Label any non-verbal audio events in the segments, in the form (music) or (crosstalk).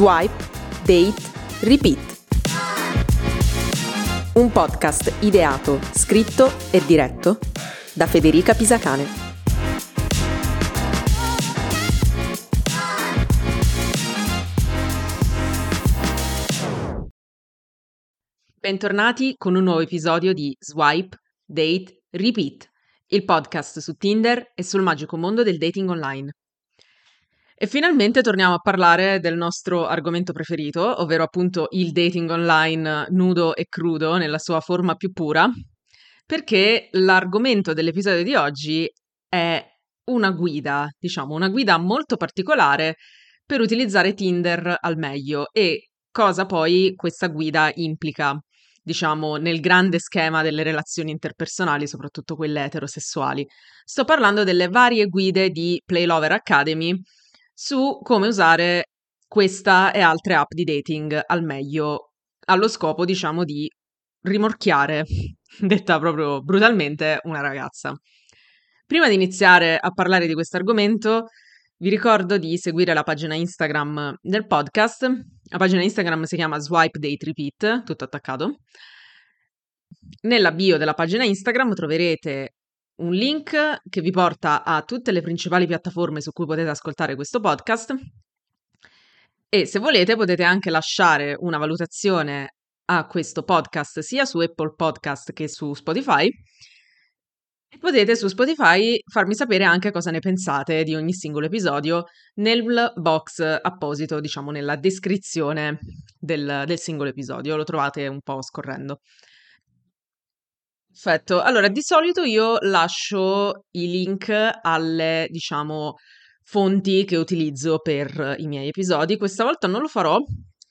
Swipe, Date, Repeat. Un podcast ideato, scritto e diretto da Federica Pisacane. Bentornati con un nuovo episodio di Swipe, Date, Repeat, il podcast su Tinder e sul magico mondo del dating online. E finalmente torniamo a parlare del nostro argomento preferito, ovvero appunto il dating online nudo e crudo nella sua forma più pura, perché l'argomento dell'episodio di oggi è una guida, diciamo, una guida molto particolare per utilizzare Tinder al meglio e cosa poi questa guida implica, diciamo, nel grande schema delle relazioni interpersonali, soprattutto quelle eterosessuali. Sto parlando delle varie guide di Play Lover Academy su come usare questa e altre app di dating al meglio, allo scopo, diciamo, di rimorchiare, (laughs) detta proprio brutalmente, una ragazza. Prima di iniziare a parlare di questo argomento, vi ricordo di seguire la pagina Instagram del podcast. La pagina Instagram si chiama Swipe Date Repeat, tutto attaccato. Nella bio della pagina Instagram troverete un link che vi porta a tutte le principali piattaforme su cui potete ascoltare questo podcast. E se volete potete anche lasciare una valutazione a questo podcast sia su Apple Podcast che su Spotify. E potete su Spotify farmi sapere anche cosa ne pensate di ogni singolo episodio nel box apposito, diciamo nella descrizione del, del singolo episodio, lo trovate un po' scorrendo. Perfetto. Allora, di solito io lascio i link alle, diciamo, fonti che utilizzo per i miei episodi. Questa volta non lo farò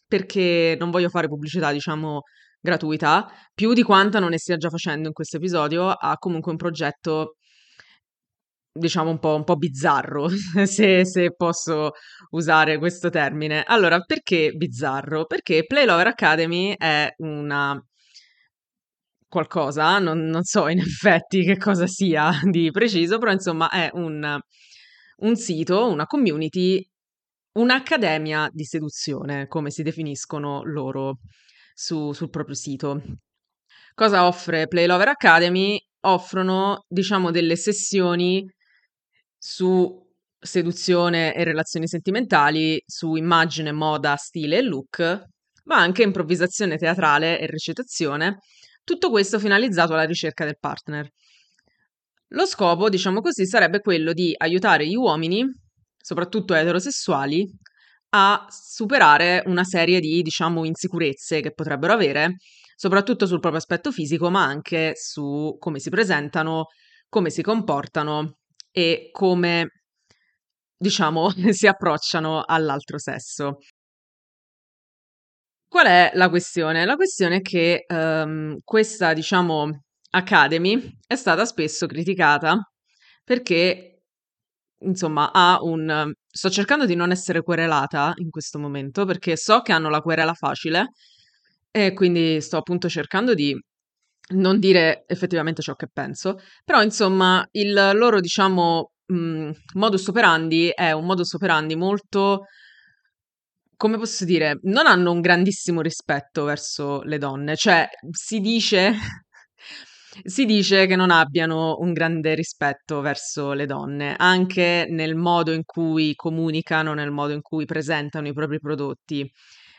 perché non voglio fare pubblicità, diciamo, gratuita, più di quanta non ne stia già facendo in questo episodio. Ha comunque un progetto, diciamo, un po', un po bizzarro, (laughs) se, se posso usare questo termine. Allora, perché bizzarro? Perché Play Lover Academy è una qualcosa, non, non, so in (laughs) effetti che cosa sia di preciso, però insomma è un, un sito, una community, un'accademia di seduzione, come si definiscono loro su, sul proprio sito. Cosa offre Play Lover Academy? Offrono, diciamo, delle sessioni su seduzione e relazioni sentimentali, su immagine, moda, stile e look, ma anche improvvisazione teatrale e recitazione tutto questo finalizzato alla ricerca del partner. Lo scopo, diciamo così, sarebbe quello di aiutare gli uomini, soprattutto eterosessuali, a superare una serie di, diciamo, insicurezze che potrebbero avere, soprattutto sul proprio aspetto fisico, ma anche su come si presentano, come si comportano e come, diciamo, (laughs) si approcciano all'altro sesso. Qual è la questione? La questione è che um, questa, diciamo, Academy è stata spesso criticata perché, insomma, ha un... Sto cercando di non essere querelata in questo momento perché so che hanno la querela facile e quindi sto appunto cercando di non dire effettivamente ciò che penso, però insomma il loro, diciamo, mh, modus operandi è un modus operandi molto come posso dire, non hanno un grandissimo rispetto verso le donne, cioè si dice, (laughs) si dice che non abbiano un grande rispetto verso le donne, anche nel modo in cui comunicano, nel modo in cui presentano i propri prodotti,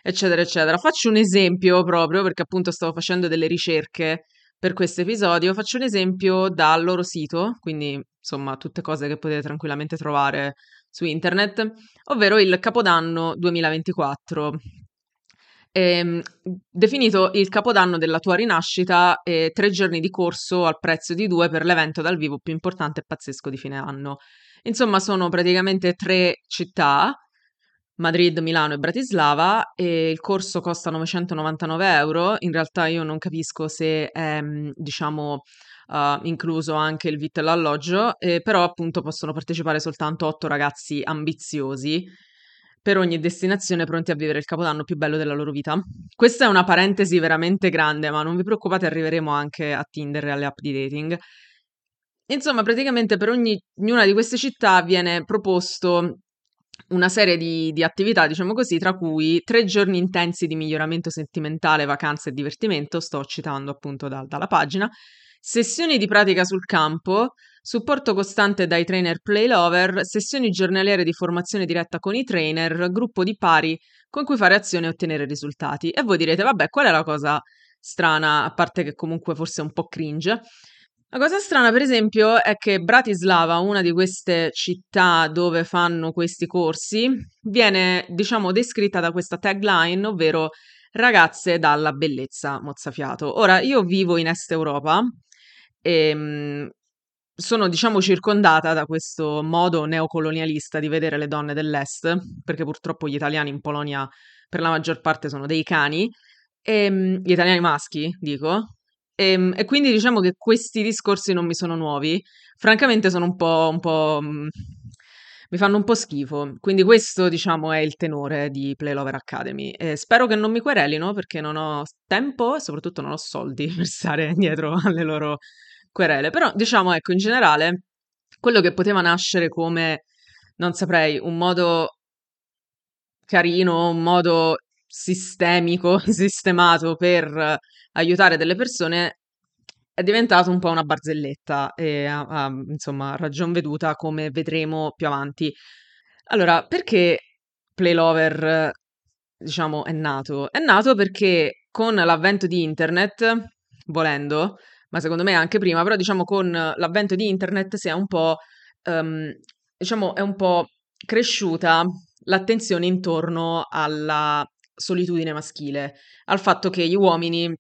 eccetera, eccetera. Faccio un esempio proprio perché appunto stavo facendo delle ricerche per questo episodio, faccio un esempio dal loro sito, quindi insomma tutte cose che potete tranquillamente trovare su internet, ovvero il Capodanno 2024. Ehm, definito il capodanno della tua rinascita e tre giorni di corso al prezzo di due per l'evento dal vivo più importante e pazzesco di fine anno. Insomma, sono praticamente tre città, Madrid, Milano e Bratislava, e il corso costa 999 euro. In realtà io non capisco se è, diciamo, uh, incluso anche il vitto e l'alloggio, eh, però appunto possono partecipare soltanto otto ragazzi ambiziosi per ogni destinazione pronti a vivere il capodanno più bello della loro vita. Questa è una parentesi veramente grande, ma non vi preoccupate, arriveremo anche a Tinder e alle app di dating. Insomma, praticamente per ognuna di queste città viene proposto una serie di, di attività, diciamo così, tra cui tre giorni intensi di miglioramento sentimentale, vacanza e divertimento, sto citando appunto da, dalla pagina, sessioni di pratica sul campo, supporto costante dai trainer Play Lover, sessioni giornaliere di formazione diretta con i trainer, gruppo di pari con cui fare azione e ottenere risultati. E voi direte, vabbè, qual è la cosa strana, a parte che comunque forse è un po' cringe? La cosa strana, per esempio, è che Bratislava, una di queste città dove fanno questi corsi, viene, diciamo, descritta da questa tagline, ovvero ragazze dalla bellezza mozzafiato. Ora, io vivo in Est Europa e mh, sono, diciamo, circondata da questo modo neocolonialista di vedere le donne dell'Est, perché purtroppo gli italiani in Polonia per la maggior parte sono dei cani, e, mh, gli italiani maschi, dico, e, ehm, e, quindi diciamo che questi discorsi non mi sono nuovi. Francamente sono un po', un po' mh, mi fanno un po' schifo. Quindi questo, diciamo, è il tenore di Play Lover Academy. E spero che non mi querelino perché non ho tempo e soprattutto non ho soldi (laughs) per stare dietro alle loro querele. Però, diciamo, ecco, in generale, quello che poteva nascere come, non saprei, un modo carino, un modo sistemico, (laughs) sistemato per aiutare delle persone è diventato un po' una barzelletta e ha, insomma ragion veduta come vedremo più avanti. Allora, perché Playlover diciamo è nato? È nato perché con l'avvento di internet, volendo, ma secondo me anche prima, però diciamo con l'avvento di internet si è un po' um, diciamo è un po' cresciuta l'attenzione intorno alla solitudine maschile, al fatto che gli uomini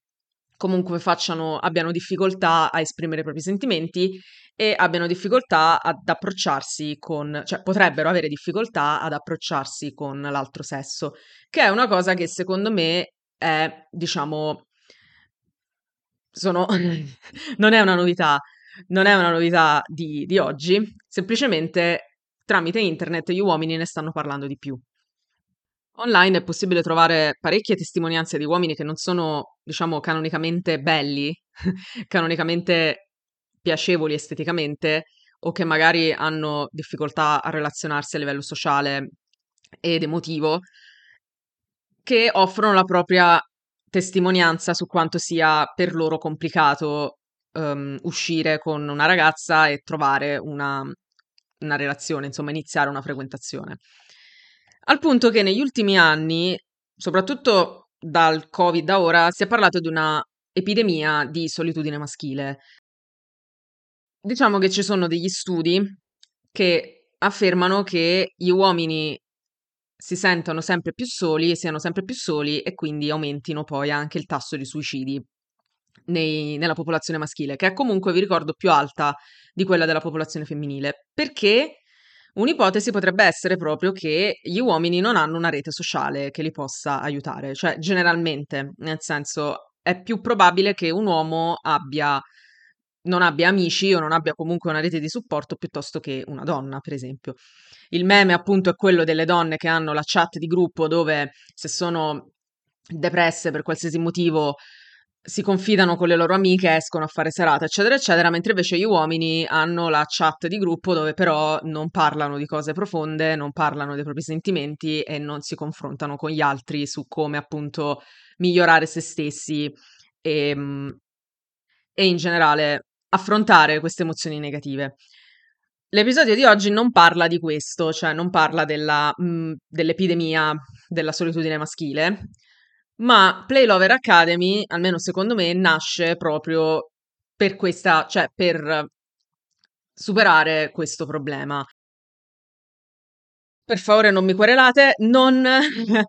comunque facciano, abbiano difficoltà a esprimere i propri sentimenti e abbiano difficoltà ad approcciarsi con, cioè potrebbero avere difficoltà ad approcciarsi con l'altro sesso, che è una cosa che secondo me è, diciamo, sono, (laughs) non è una novità, non è una novità di, di oggi, semplicemente tramite internet gli uomini ne stanno parlando di più. Online è possibile trovare parecchie testimonianze di uomini che non sono, diciamo, canonicamente belli, (laughs) canonicamente piacevoli esteticamente, o che magari hanno difficoltà a relazionarsi a livello sociale ed emotivo, che offrono la propria testimonianza su quanto sia per loro complicato um, uscire con una ragazza e trovare una, una relazione, insomma, iniziare una frequentazione. Al punto che negli ultimi anni, soprattutto dal Covid a ora, si è parlato di una epidemia di solitudine maschile. Diciamo che ci sono degli studi che affermano che gli uomini si sentono sempre più soli, siano sempre più soli e quindi aumentino poi anche il tasso di suicidi nei, nella popolazione maschile, che è comunque, vi ricordo, più alta di quella della popolazione femminile. Perché? Un'ipotesi potrebbe essere proprio che gli uomini non hanno una rete sociale che li possa aiutare, cioè generalmente, nel senso è più probabile che un uomo abbia, non abbia amici o non abbia comunque una rete di supporto piuttosto che una donna, per esempio. Il meme appunto è quello delle donne che hanno la chat di gruppo dove se sono depresse per qualsiasi motivo si confidano con le loro amiche, escono a fare serata, eccetera, eccetera, mentre invece gli uomini hanno la chat di gruppo dove però non parlano di cose profonde, non parlano dei propri sentimenti e non si confrontano con gli altri su come appunto migliorare se stessi e, ehm, e in generale affrontare queste emozioni negative. L'episodio di oggi non parla di questo, cioè non parla della, mh, mm, dell'epidemia della solitudine maschile, ma Play Lover Academy, almeno secondo me, nasce proprio per questa, cioè per superare questo problema. Per favore non mi querelate, non... (laughs)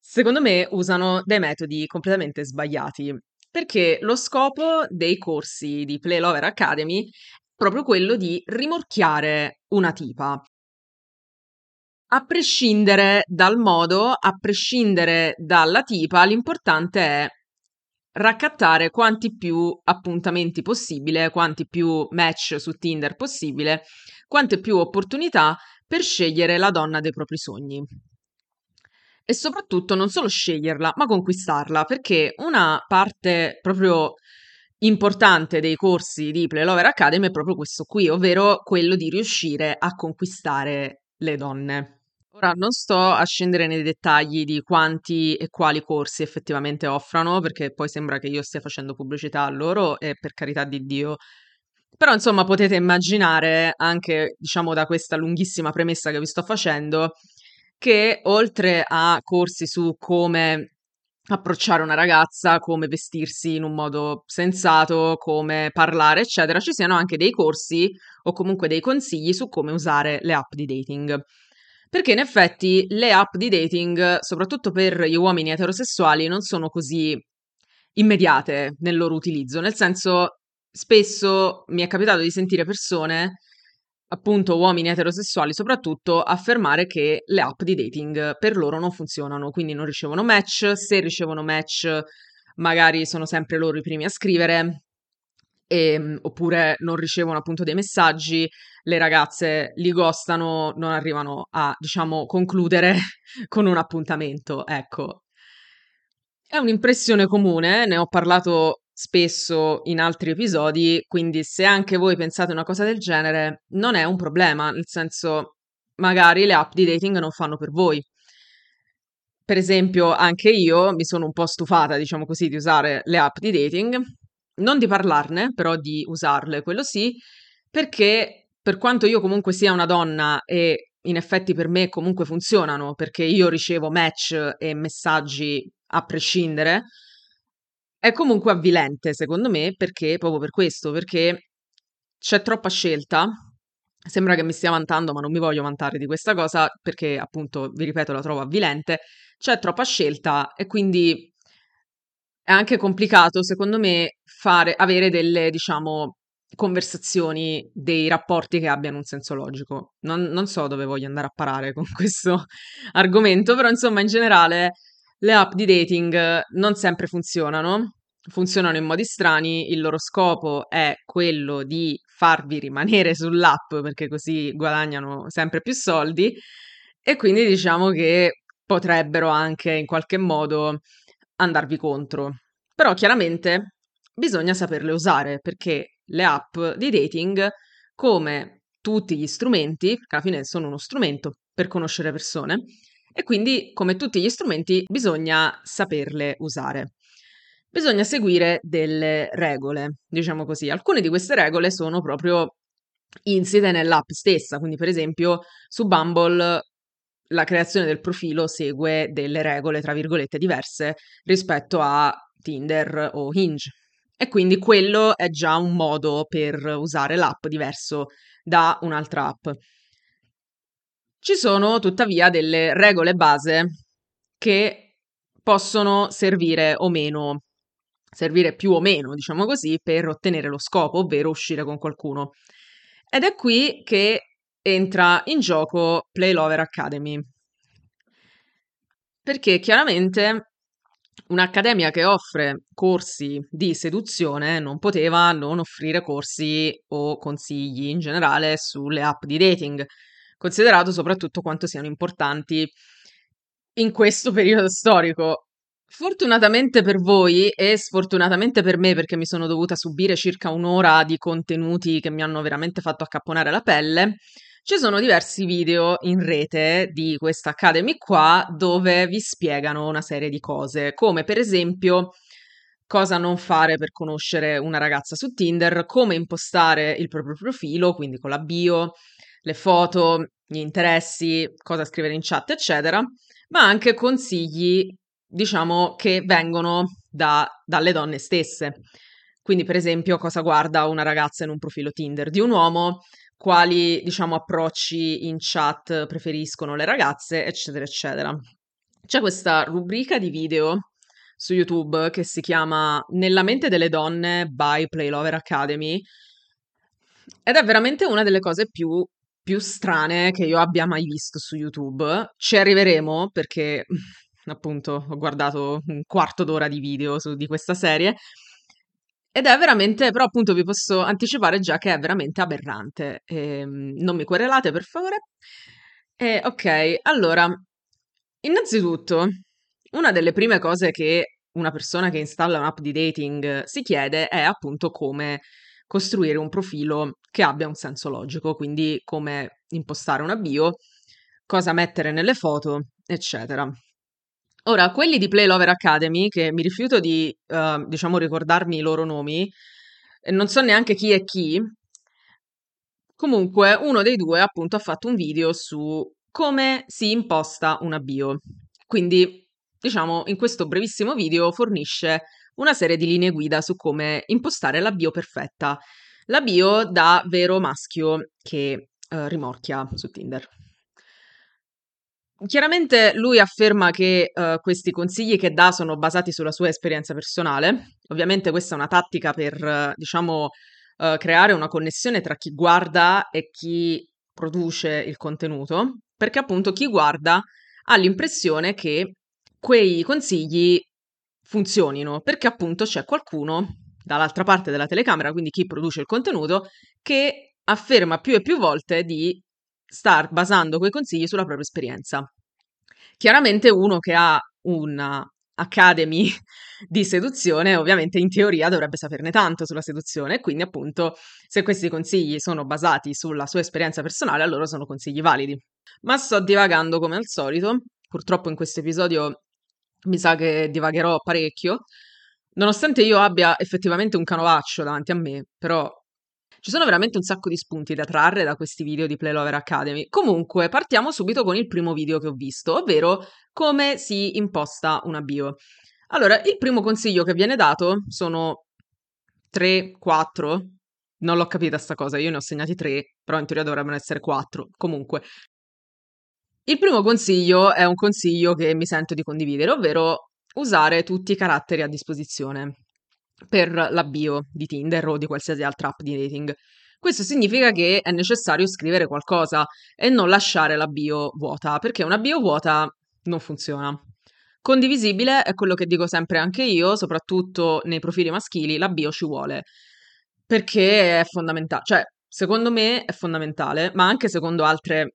secondo me usano dei metodi completamente sbagliati, perché lo scopo dei corsi di Play Lover Academy è proprio quello di rimorchiare una tipa. A prescindere dal modo, a prescindere dalla tipa, l'importante è raccattare quanti più appuntamenti possibile, quanti più match su Tinder possibile, quante più opportunità per scegliere la donna dei propri sogni. E soprattutto non solo sceglierla, ma conquistarla, perché una parte proprio importante dei corsi di Play Lover Academy è proprio questo qui, ovvero quello di riuscire a conquistare le donne. Ora non sto a scendere nei dettagli di quanti e quali corsi effettivamente offrano, perché poi sembra che io stia facendo pubblicità a loro e per carità di Dio. Però insomma potete immaginare anche, diciamo, da questa lunghissima premessa che vi sto facendo, che oltre a corsi su come approcciare una ragazza, come vestirsi in un modo sensato, come parlare, eccetera, ci siano anche dei corsi o comunque dei consigli su come usare le app di dating. Perché in effetti le app di dating, soprattutto per gli uomini eterosessuali, non sono così immediate nel loro utilizzo, nel senso spesso mi è capitato di sentire persone, appunto uomini eterosessuali soprattutto, affermare che le app di dating per loro non funzionano, quindi non ricevono match, se ricevono match magari sono sempre loro i primi a scrivere, e, ehm, oppure non ricevono appunto dei messaggi, le ragazze li gostano, non arrivano a, diciamo, concludere (laughs) con un appuntamento, ecco. È un'impressione comune, ne ho parlato spesso in altri episodi, quindi se anche voi pensate una cosa del genere, non è un problema, nel senso, magari le app di dating non fanno per voi. Per esempio, anche io mi sono un po' stufata, diciamo così, di usare le app di dating non di parlarne, però di usarle, quello sì, perché per quanto io comunque sia una donna e in effetti per me comunque funzionano, perché io ricevo match e messaggi a prescindere, è comunque avvilente secondo me, perché proprio per questo, perché c'è troppa scelta. Sembra che mi stia vantando, ma non mi voglio vantare di questa cosa perché appunto, vi ripeto, la trovo avvilente. C'è troppa scelta e quindi è anche complicato, secondo me, fare, avere delle, diciamo, conversazioni, dei rapporti che abbiano un senso logico. Non, non so dove voglio andare a parare con (laughs) questo argomento, però insomma, in generale, le app di dating non sempre funzionano, funzionano in modi strani, il loro scopo è quello di farvi rimanere sull'app perché così guadagnano sempre più soldi e quindi diciamo che potrebbero anche in qualche modo andarvi contro. Però chiaramente bisogna saperle usare perché le app di dating, come tutti gli strumenti, alla fine sono uno strumento per conoscere persone, e quindi come tutti gli strumenti bisogna saperle usare. Bisogna seguire delle regole, diciamo così. Alcune di queste regole sono proprio insite nell'app stessa, quindi per esempio su Bumble la creazione del profilo segue delle regole, tra virgolette, diverse rispetto a Tinder o Hinge. E quindi quello è già un modo per usare l'app diverso da un'altra app. Ci sono tuttavia delle regole base che possono servire o meno, servire più o meno, diciamo così, per ottenere lo scopo, ovvero uscire con qualcuno. Ed è qui che entra in gioco Play Lover Academy. Perché chiaramente un'accademia che offre corsi di seduzione non poteva non offrire corsi o consigli in generale sulle app di dating, considerato soprattutto quanto siano importanti in questo periodo storico. Fortunatamente per voi e sfortunatamente per me perché mi sono dovuta subire circa un'ora di contenuti che mi hanno veramente fatto accapponare la pelle, ci sono diversi video in rete di questa Academy qua dove vi spiegano una serie di cose, come per esempio cosa non fare per conoscere una ragazza su Tinder, come impostare il proprio profilo, quindi con la bio, le foto, gli interessi, cosa scrivere in chat, eccetera, ma anche consigli, diciamo, che vengono da, dalle donne stesse. Quindi, per esempio, cosa guarda una ragazza in un profilo Tinder di un uomo, quali, diciamo, approcci in chat preferiscono le ragazze, eccetera, eccetera. C'è questa rubrica di video su YouTube che si chiama Nella mente delle donne by Play Lover Academy ed è veramente una delle cose più, più strane che io abbia mai visto su YouTube. Ci arriveremo perché (laughs) appunto ho guardato un quarto d'ora di video su, di questa serie ed è veramente, però appunto vi posso anticipare già che è veramente aberrante. Ehm, non mi querelate per favore. Eh, ok, allora, innanzitutto, una delle prime cose che una persona che installa un'app di dating si chiede è appunto come costruire un profilo che abbia un senso logico, quindi come impostare una bio, cosa mettere nelle foto, eccetera. Ora, quelli di Play Lover Academy, che mi rifiuto di, uh, diciamo, ricordarmi i loro nomi, non so neanche chi è chi, comunque uno dei due appunto ha fatto un video su come si imposta una bio. Quindi, diciamo, in questo brevissimo video fornisce una serie di linee guida su come impostare la bio perfetta. La bio da vero maschio che uh, rimorchia su Tinder. Chiaramente lui afferma che uh, questi consigli che dà sono basati sulla sua esperienza personale. Ovviamente questa è una tattica per, diciamo, uh, creare una connessione tra chi guarda e chi produce il contenuto, perché appunto chi guarda ha l'impressione che quei consigli funzionino, perché appunto c'è qualcuno dall'altra parte della telecamera, quindi chi produce il contenuto, che afferma più e più volte di star basando quei consigli sulla propria esperienza. Chiaramente uno che ha una academy (laughs) di seduzione, ovviamente in teoria dovrebbe saperne tanto sulla seduzione, quindi appunto se questi consigli sono basati sulla sua esperienza personale, allora sono consigli validi. Ma sto divagando come al solito, purtroppo in questo episodio mi sa che divagherò parecchio, nonostante io abbia effettivamente un canovaccio davanti a me, però ci sono veramente un sacco di spunti da trarre da questi video di Playlover Academy. Comunque, partiamo subito con il primo video che ho visto, ovvero come si imposta una bio. Allora, il primo consiglio che viene dato sono 3, 4. Non l'ho capita sta cosa, io ne ho segnati 3, però in teoria dovrebbero essere 4. Comunque, il primo consiglio è un consiglio che mi sento di condividere, ovvero usare tutti i caratteri a disposizione per la bio di Tinder o di qualsiasi altra app di dating. Questo significa che è necessario scrivere qualcosa e non lasciare la bio vuota, perché una bio vuota non funziona. Condivisibile è quello che dico sempre anche io, soprattutto nei profili maschili, la bio ci vuole, perché è fondamentale, cioè secondo me è fondamentale, ma anche secondo altre,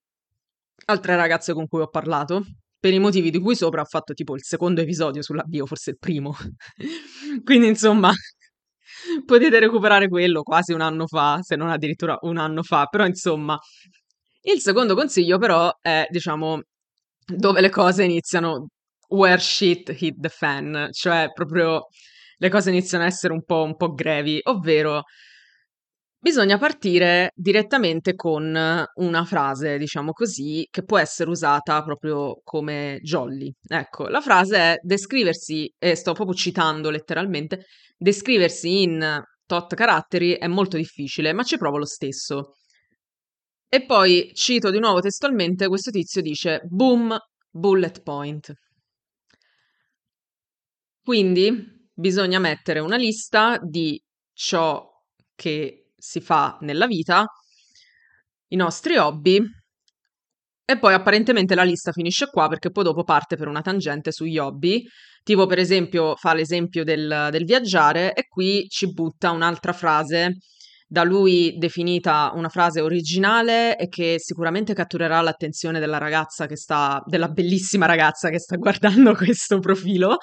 altre ragazze con cui ho parlato, per i motivi di cui sopra ho fatto tipo il secondo episodio sulla bio, forse il primo. (laughs) Quindi insomma, (laughs) potete recuperare quello quasi un anno fa, se non addirittura un anno fa, però insomma. Il secondo consiglio però è, diciamo, dove le cose iniziano where shit hit the fan, cioè proprio le cose iniziano a essere un po', un po' grevi, ovvero Bisogna partire direttamente con una frase, diciamo così, che può essere usata proprio come jolly. Ecco, la frase è descriversi, e sto proprio citando letteralmente, descriversi in tot caratteri è molto difficile, ma ci provo lo stesso. E poi cito di nuovo testualmente, questo tizio dice boom, bullet point. Quindi bisogna mettere una lista di ciò che si fa nella vita, i nostri hobby, e poi apparentemente la lista finisce qua perché poi dopo parte per una tangente sugli hobby. Tipo, per esempio, fa l'esempio del, del viaggiare e qui ci butta un'altra frase da lui definita una frase originale e che sicuramente catturerà l'attenzione della ragazza che sta, della bellissima ragazza che sta (laughs) guardando questo profilo,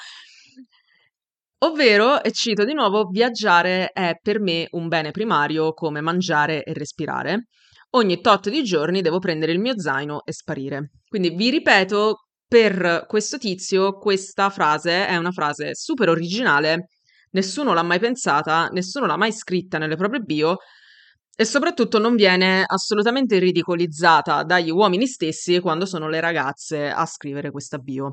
Ovvero, e cito di nuovo, viaggiare è per me un bene primario come mangiare e respirare. Ogni tot di giorni devo prendere il mio zaino e sparire. Quindi vi ripeto, per questo tizio questa frase è una frase super originale, nessuno l'ha mai pensata, nessuno l'ha mai scritta nelle proprie bio e soprattutto non viene assolutamente ridicolizzata dagli uomini stessi quando sono le ragazze a scrivere questa bio.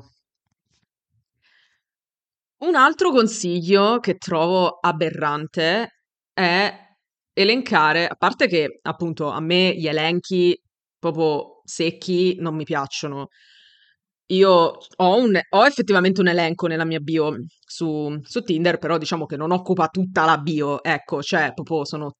Un altro consiglio che trovo aberrante è elencare, a parte che appunto a me gli elenchi proprio secchi non mi piacciono. Io ho, un, ho effettivamente un elenco nella mia bio su, su Tinder, però diciamo che non occupa tutta la bio, ecco, cioè proprio sono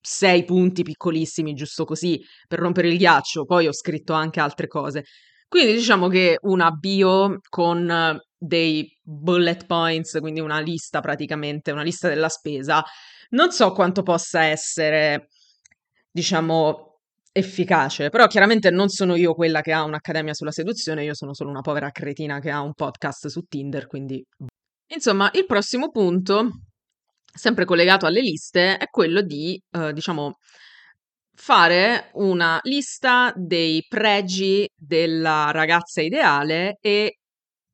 sei punti piccolissimi, giusto così, per rompere il ghiaccio, poi ho scritto anche altre cose. Quindi diciamo che una bio con dei bullet points, quindi una lista praticamente, una lista della spesa, non so quanto possa essere, diciamo, efficace, però chiaramente non sono io quella che ha un'accademia sulla seduzione, io sono solo una povera cretina che ha un podcast su Tinder, quindi... Insomma, il prossimo punto, sempre collegato alle liste, è quello di, eh, diciamo, fare una lista dei pregi della ragazza ideale e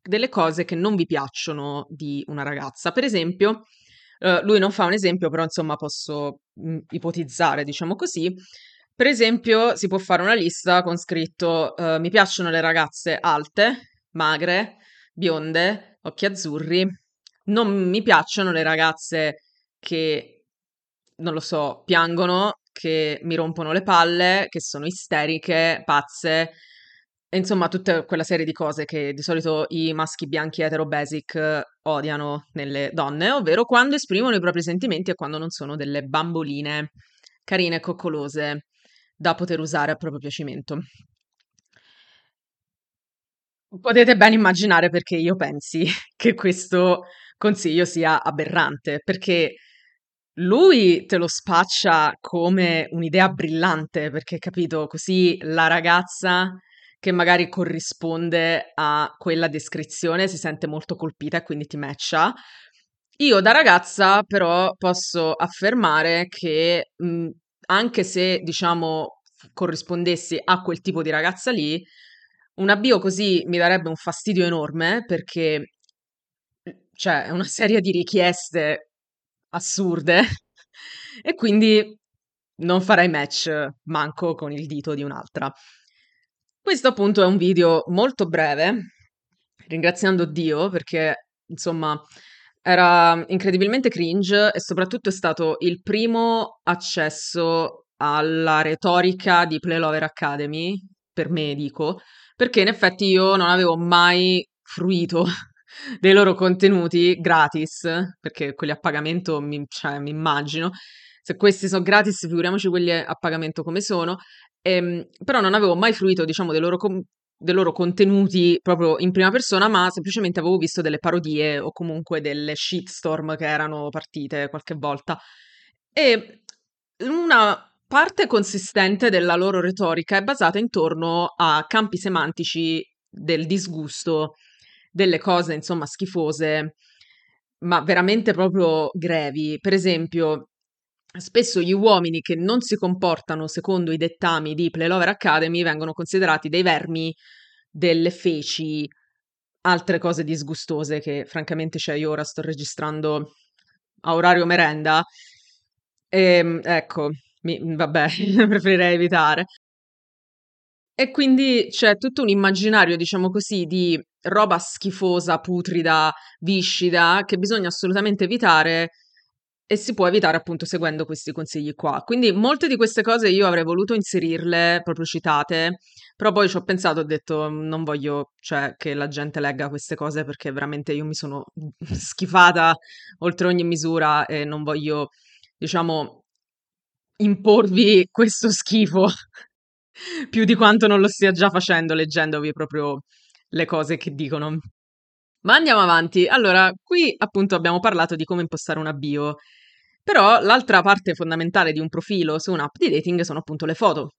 delle cose che non vi piacciono di una ragazza. Per esempio, eh, lui non fa un esempio, però insomma posso mh, mm, ipotizzare, diciamo così. Per esempio, si può fare una lista con scritto eh, mi piacciono le ragazze alte, magre, bionde, occhi azzurri. Non mi piacciono le ragazze che, non lo so, piangono, che mi rompono le palle, che sono isteriche, pazze, insomma tutta quella serie di cose che di solito i maschi bianchi etero basic odiano nelle donne, ovvero quando esprimono i propri sentimenti e quando non sono delle bamboline carine e coccolose da poter usare a proprio piacimento. Potete ben immaginare perché io pensi (laughs) che questo consiglio sia aberrante, perché lui te lo spaccia come un'idea brillante, perché capito, così la ragazza che magari corrisponde a quella descrizione si sente molto colpita e quindi ti matcha. Io da ragazza però posso affermare che mh, anche se diciamo corrispondessi a quel tipo di ragazza lì, un avvio così mi darebbe un fastidio enorme perché cioè una (laughs) serie di richieste assurde (laughs) e quindi non farei match manco con il dito di un'altra. Questo appunto è un video molto breve, ringraziando Dio perché insomma era incredibilmente cringe e soprattutto è stato il primo accesso alla retorica di Play Lover Academy, per me dico, perché in effetti io non avevo mai fruito (laughs) dei loro contenuti gratis, perché quelli a pagamento mi, cioè, mi immagino. Se questi sono gratis, figuriamoci quelli a pagamento come sono. Ehm, però non avevo mai fruito, diciamo, dei loro, com- dei loro contenuti proprio in prima persona, ma semplicemente avevo visto delle parodie o comunque delle shitstorm che erano partite qualche volta. E una parte consistente della loro retorica è basata intorno a campi semantici del disgusto, delle cose, insomma, schifose, ma veramente proprio grevi. Per esempio, spesso gli uomini che non si comportano secondo i dettami di Playlover Academy vengono considerati dei vermi, delle feci, altre cose disgustose che francamente cioè io ora sto registrando a orario merenda e ehm, ecco, mi, vabbè, (laughs) preferirei evitare. E quindi c'è tutto un immaginario, diciamo così, di roba schifosa, putrida, viscida, che bisogna assolutamente evitare e si può evitare appunto seguendo questi consigli qua. Quindi molte di queste cose io avrei voluto inserirle proprio citate, però poi ci ho pensato, ho detto non voglio cioè, che la gente legga queste cose perché veramente io mi sono (laughs) schifata oltre ogni misura e non voglio, diciamo, imporvi questo schifo (laughs) più di quanto non lo stia già facendo leggendovi proprio le cose che dicono. Ma andiamo avanti. Allora, qui appunto abbiamo parlato di come impostare una bio, però l'altra parte fondamentale di un profilo su un'app di dating sono appunto le foto,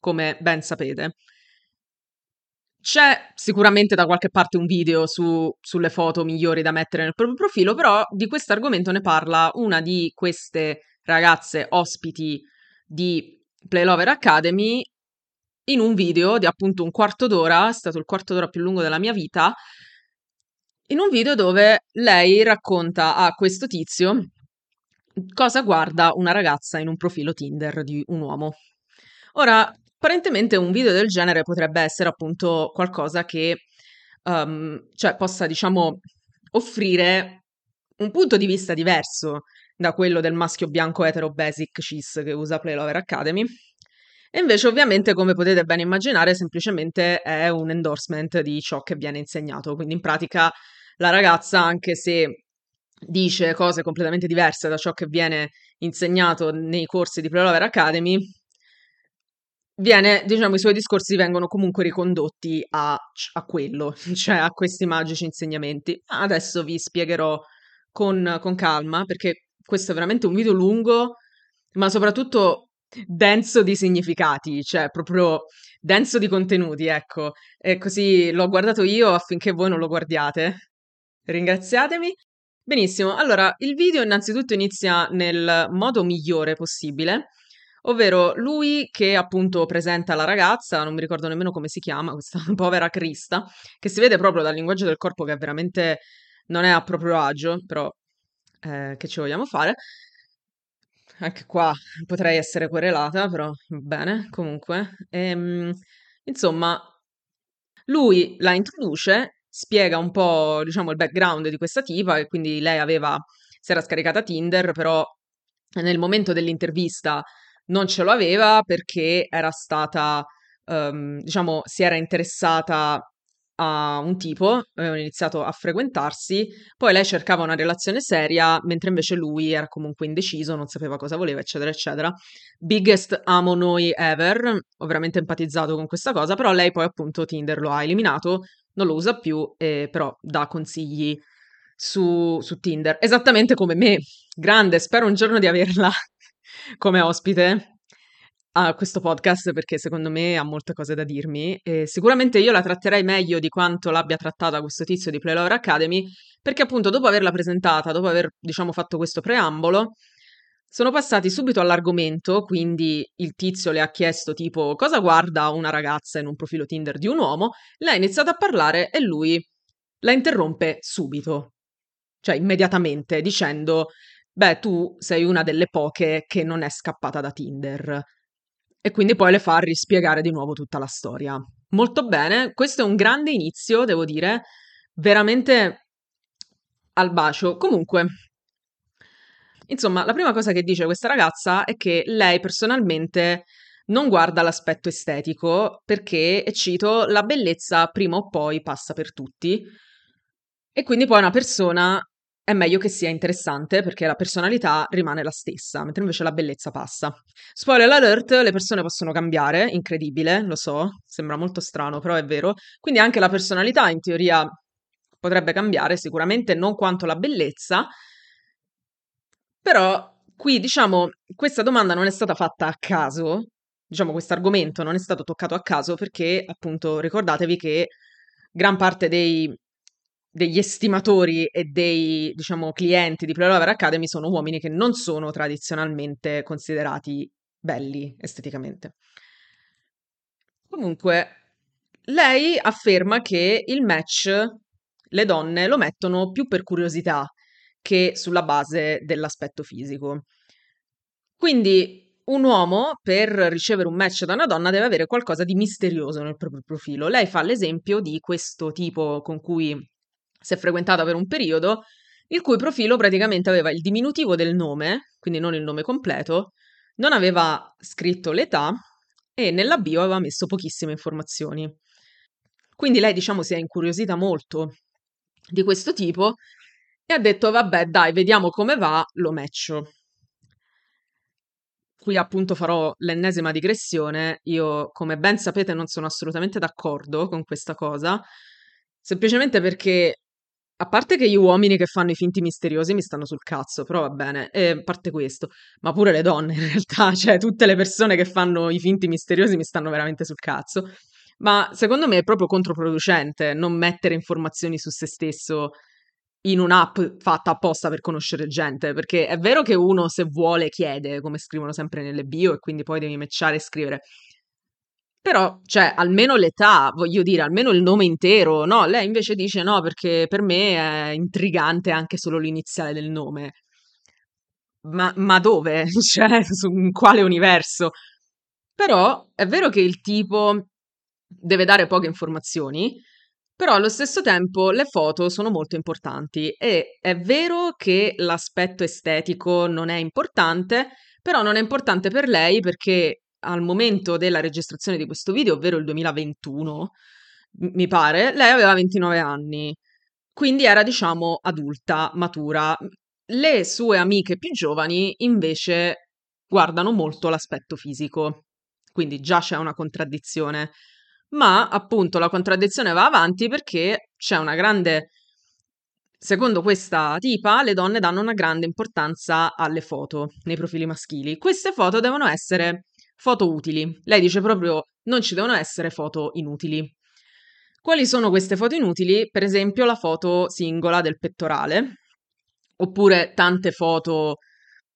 come ben sapete. C'è sicuramente da qualche parte un video su, sulle foto migliori da mettere nel proprio profilo, però di questo argomento ne parla una di queste ragazze ospiti di Playlover Academy in un video di appunto un quarto d'ora, è stato il quarto d'ora più lungo della mia vita, in un video dove lei racconta a questo tizio cosa guarda una ragazza in un profilo Tinder di un uomo. Ora, apparentemente un video del genere potrebbe essere appunto qualcosa che um, cioè possa, diciamo, offrire un punto di vista diverso da quello del maschio bianco etero basic cis che usa Play Lover Academy. E invece, ovviamente, come potete ben immaginare, semplicemente è un endorsement di ciò che viene insegnato. Quindi, in pratica, la ragazza, anche se dice cose completamente diverse da ciò che viene insegnato nei corsi di Play Lover Academy, viene, diciamo, i suoi discorsi vengono comunque ricondotti a, a quello, (laughs) cioè a questi magici insegnamenti. Adesso vi spiegherò con, con calma, perché questo è veramente un video lungo, ma soprattutto denso di significati, cioè proprio denso di contenuti, ecco. E così l'ho guardato io affinché voi non lo guardiate. Ringraziatemi. Benissimo, allora il video innanzitutto inizia nel modo migliore possibile, ovvero lui che appunto presenta la ragazza, non mi ricordo nemmeno come si chiama, (laughs) questa povera Crista, che si vede proprio dal linguaggio del corpo che veramente non è a proprio agio, però eh, che ci vogliamo fare? Anche qua potrei essere querelata, però bene, comunque. Ehm, insomma, lui la introduce, spiega un po', diciamo, il background di questa tipa, e quindi lei aveva, si era scaricata Tinder, però nel momento dell'intervista non ce lo aveva perché era stata, um, diciamo, si era interessata a un tipo, avevano iniziato a frequentarsi, poi lei cercava una relazione seria, mentre invece lui era comunque indeciso, non sapeva cosa voleva, eccetera, eccetera. Biggest amo noi ever, ho veramente empatizzato con questa cosa, però lei poi appunto Tinder lo ha eliminato, non lo usa più, eh, però dà consigli su, su Tinder, esattamente come me. Grande, spero un giorno di averla (laughs) come ospite a questo podcast perché secondo me ha molte cose da dirmi e sicuramente io la tratterei meglio di quanto l'abbia trattata questo tizio di Playlover Academy perché appunto dopo averla presentata, dopo aver diciamo fatto questo preambolo, sono passati subito all'argomento, quindi il tizio le ha chiesto tipo cosa guarda una ragazza in un profilo Tinder di un uomo, lei ha iniziato a parlare e lui la interrompe subito, cioè immediatamente dicendo beh tu sei una delle poche che non è scappata da Tinder e quindi poi le fa rispiegare di nuovo tutta la storia. Molto bene, questo è un grande inizio, devo dire, veramente al bacio. Comunque, insomma, la prima cosa che dice questa ragazza è che lei personalmente non guarda l'aspetto estetico perché, e cito, la bellezza prima o poi passa per tutti e quindi poi una persona è meglio che sia interessante perché la personalità rimane la stessa, mentre invece la bellezza passa. Spoiler alert, le persone possono cambiare, incredibile, lo so, sembra molto strano, però è vero. Quindi anche la personalità in teoria potrebbe cambiare, sicuramente non quanto la bellezza, però qui diciamo questa domanda non è stata fatta a caso, diciamo questo argomento non è stato toccato a caso perché appunto ricordatevi che gran parte dei degli estimatori e dei, diciamo, clienti di Playlover Academy sono uomini che non sono tradizionalmente considerati belli esteticamente. Comunque, lei afferma che il match le donne lo mettono più per curiosità che sulla base dell'aspetto fisico. Quindi un uomo per ricevere un match da una donna deve avere qualcosa di misterioso nel proprio profilo. Lei fa l'esempio di questo tipo con cui si è frequentata per un periodo, il cui profilo praticamente aveva il diminutivo del nome, quindi non il nome completo, non aveva scritto l'età e nella bio aveva messo pochissime informazioni. Quindi lei, diciamo, si è incuriosita molto di questo tipo e ha detto, vabbè, dai, vediamo come va, lo matcho. Qui appunto farò l'ennesima digressione. Io, come ben sapete, non sono assolutamente d'accordo con questa cosa, semplicemente perché a parte che gli uomini che fanno i finti misteriosi mi stanno sul cazzo, però va bene, e a parte questo, ma pure le donne in realtà, (laughs) cioè tutte le persone che fanno i finti misteriosi mi stanno veramente sul cazzo. Ma secondo me è proprio controproducente non mettere informazioni su se stesso in un'app fatta apposta per conoscere gente, perché è vero che uno se vuole chiede, come scrivono sempre nelle bio, e quindi poi devi matchare e scrivere però, cioè, almeno l'età, voglio dire, almeno il nome intero, no? Lei invece dice no, perché per me è intrigante anche solo l'iniziale del nome. Ma, ma dove? (laughs) Cioè, su quale universo? Però è vero che il tipo deve dare poche informazioni, però allo stesso tempo le foto sono molto importanti e è vero che l'aspetto estetico non è importante, però non è importante per lei perché al momento della registrazione di questo video, ovvero il 2021, mi pare, lei aveva 29 anni, quindi era diciamo adulta, matura. Le sue amiche più giovani invece guardano molto l'aspetto fisico, quindi già c'è una contraddizione. Ma appunto la contraddizione va avanti perché c'è una grande Secondo questa tipa, le donne danno una grande importanza alle foto nei profili maschili. Queste foto devono essere Foto utili. Lei dice proprio non ci devono essere foto inutili. Quali sono queste foto inutili? Per esempio la foto singola del pettorale, oppure tante foto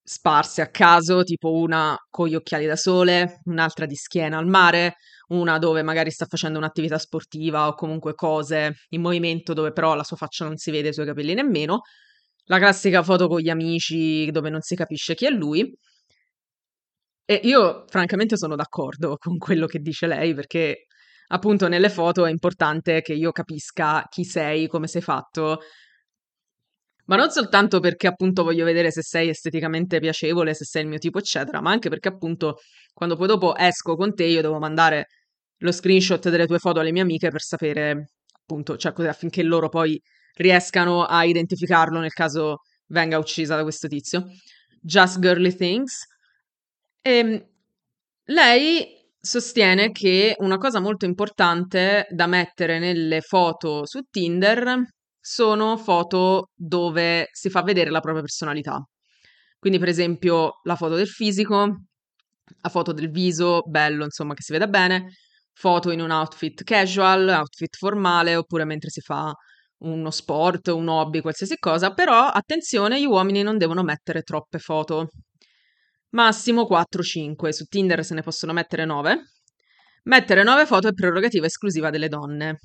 sparse a caso, tipo una con gli occhiali da sole, un'altra di schiena al mare, una dove magari sta facendo un'attività sportiva o comunque cose in movimento dove però la sua faccia non si vede, i suoi capelli nemmeno. La classica foto con gli amici dove non si capisce chi è lui. E io francamente sono d'accordo (laughs) con quello che dice lei perché appunto nelle foto è importante che io capisca chi sei, come sei fatto, ma non soltanto perché appunto voglio vedere se sei esteticamente piacevole, se sei il mio tipo, eccetera, ma anche perché appunto quando poi dopo esco con te io devo mandare lo screenshot delle tue foto alle mie amiche per sapere appunto, cioè affinché loro poi riescano a identificarlo nel caso venga uccisa da questo tizio. Just Girly Things. E ehm, lei sostiene che una cosa molto importante da mettere nelle foto su Tinder sono foto dove si fa vedere la propria personalità. Quindi, per esempio, la foto del fisico, la foto del viso, bello, insomma, che si veda bene, foto in un outfit casual, outfit formale, oppure mentre si fa uno sport, un hobby, qualsiasi cosa, però attenzione, gli uomini non devono mettere troppe foto. Massimo 4-5, su Tinder se ne possono mettere 9. Mettere 9 foto è prerogativa esclusiva delle donne.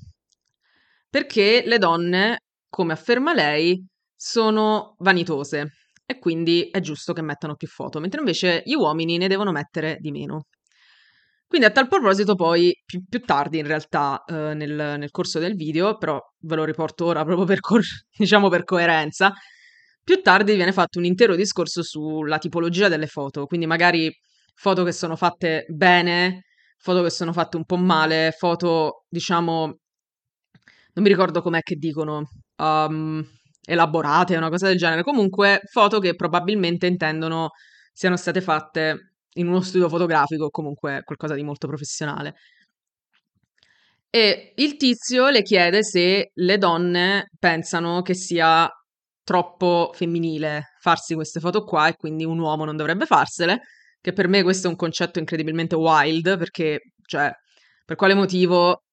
Perché le donne come afferma lei, sono vanitose e quindi è giusto che mettano più foto, mentre invece gli uomini ne devono mettere di meno. Quindi a tal proposito poi, più, più tardi in realtà eh, nel, nel, corso del video, però ve lo riporto ora proprio per, co- (laughs) diciamo per coerenza, più tardi viene fatto un intero discorso sulla tipologia delle foto, quindi magari foto che sono fatte bene, foto che sono fatte un po' male, foto diciamo non mi ricordo com'è che dicono, um, elaborate, una cosa del genere. Comunque, foto che probabilmente intendono siano state fatte in uno studio fotografico comunque qualcosa di molto professionale. E il tizio le chiede se le donne pensano che sia troppo femminile farsi queste foto qua e quindi un uomo non dovrebbe farsele, che per me questo è un concetto incredibilmente wild perché, cioè, per quale motivo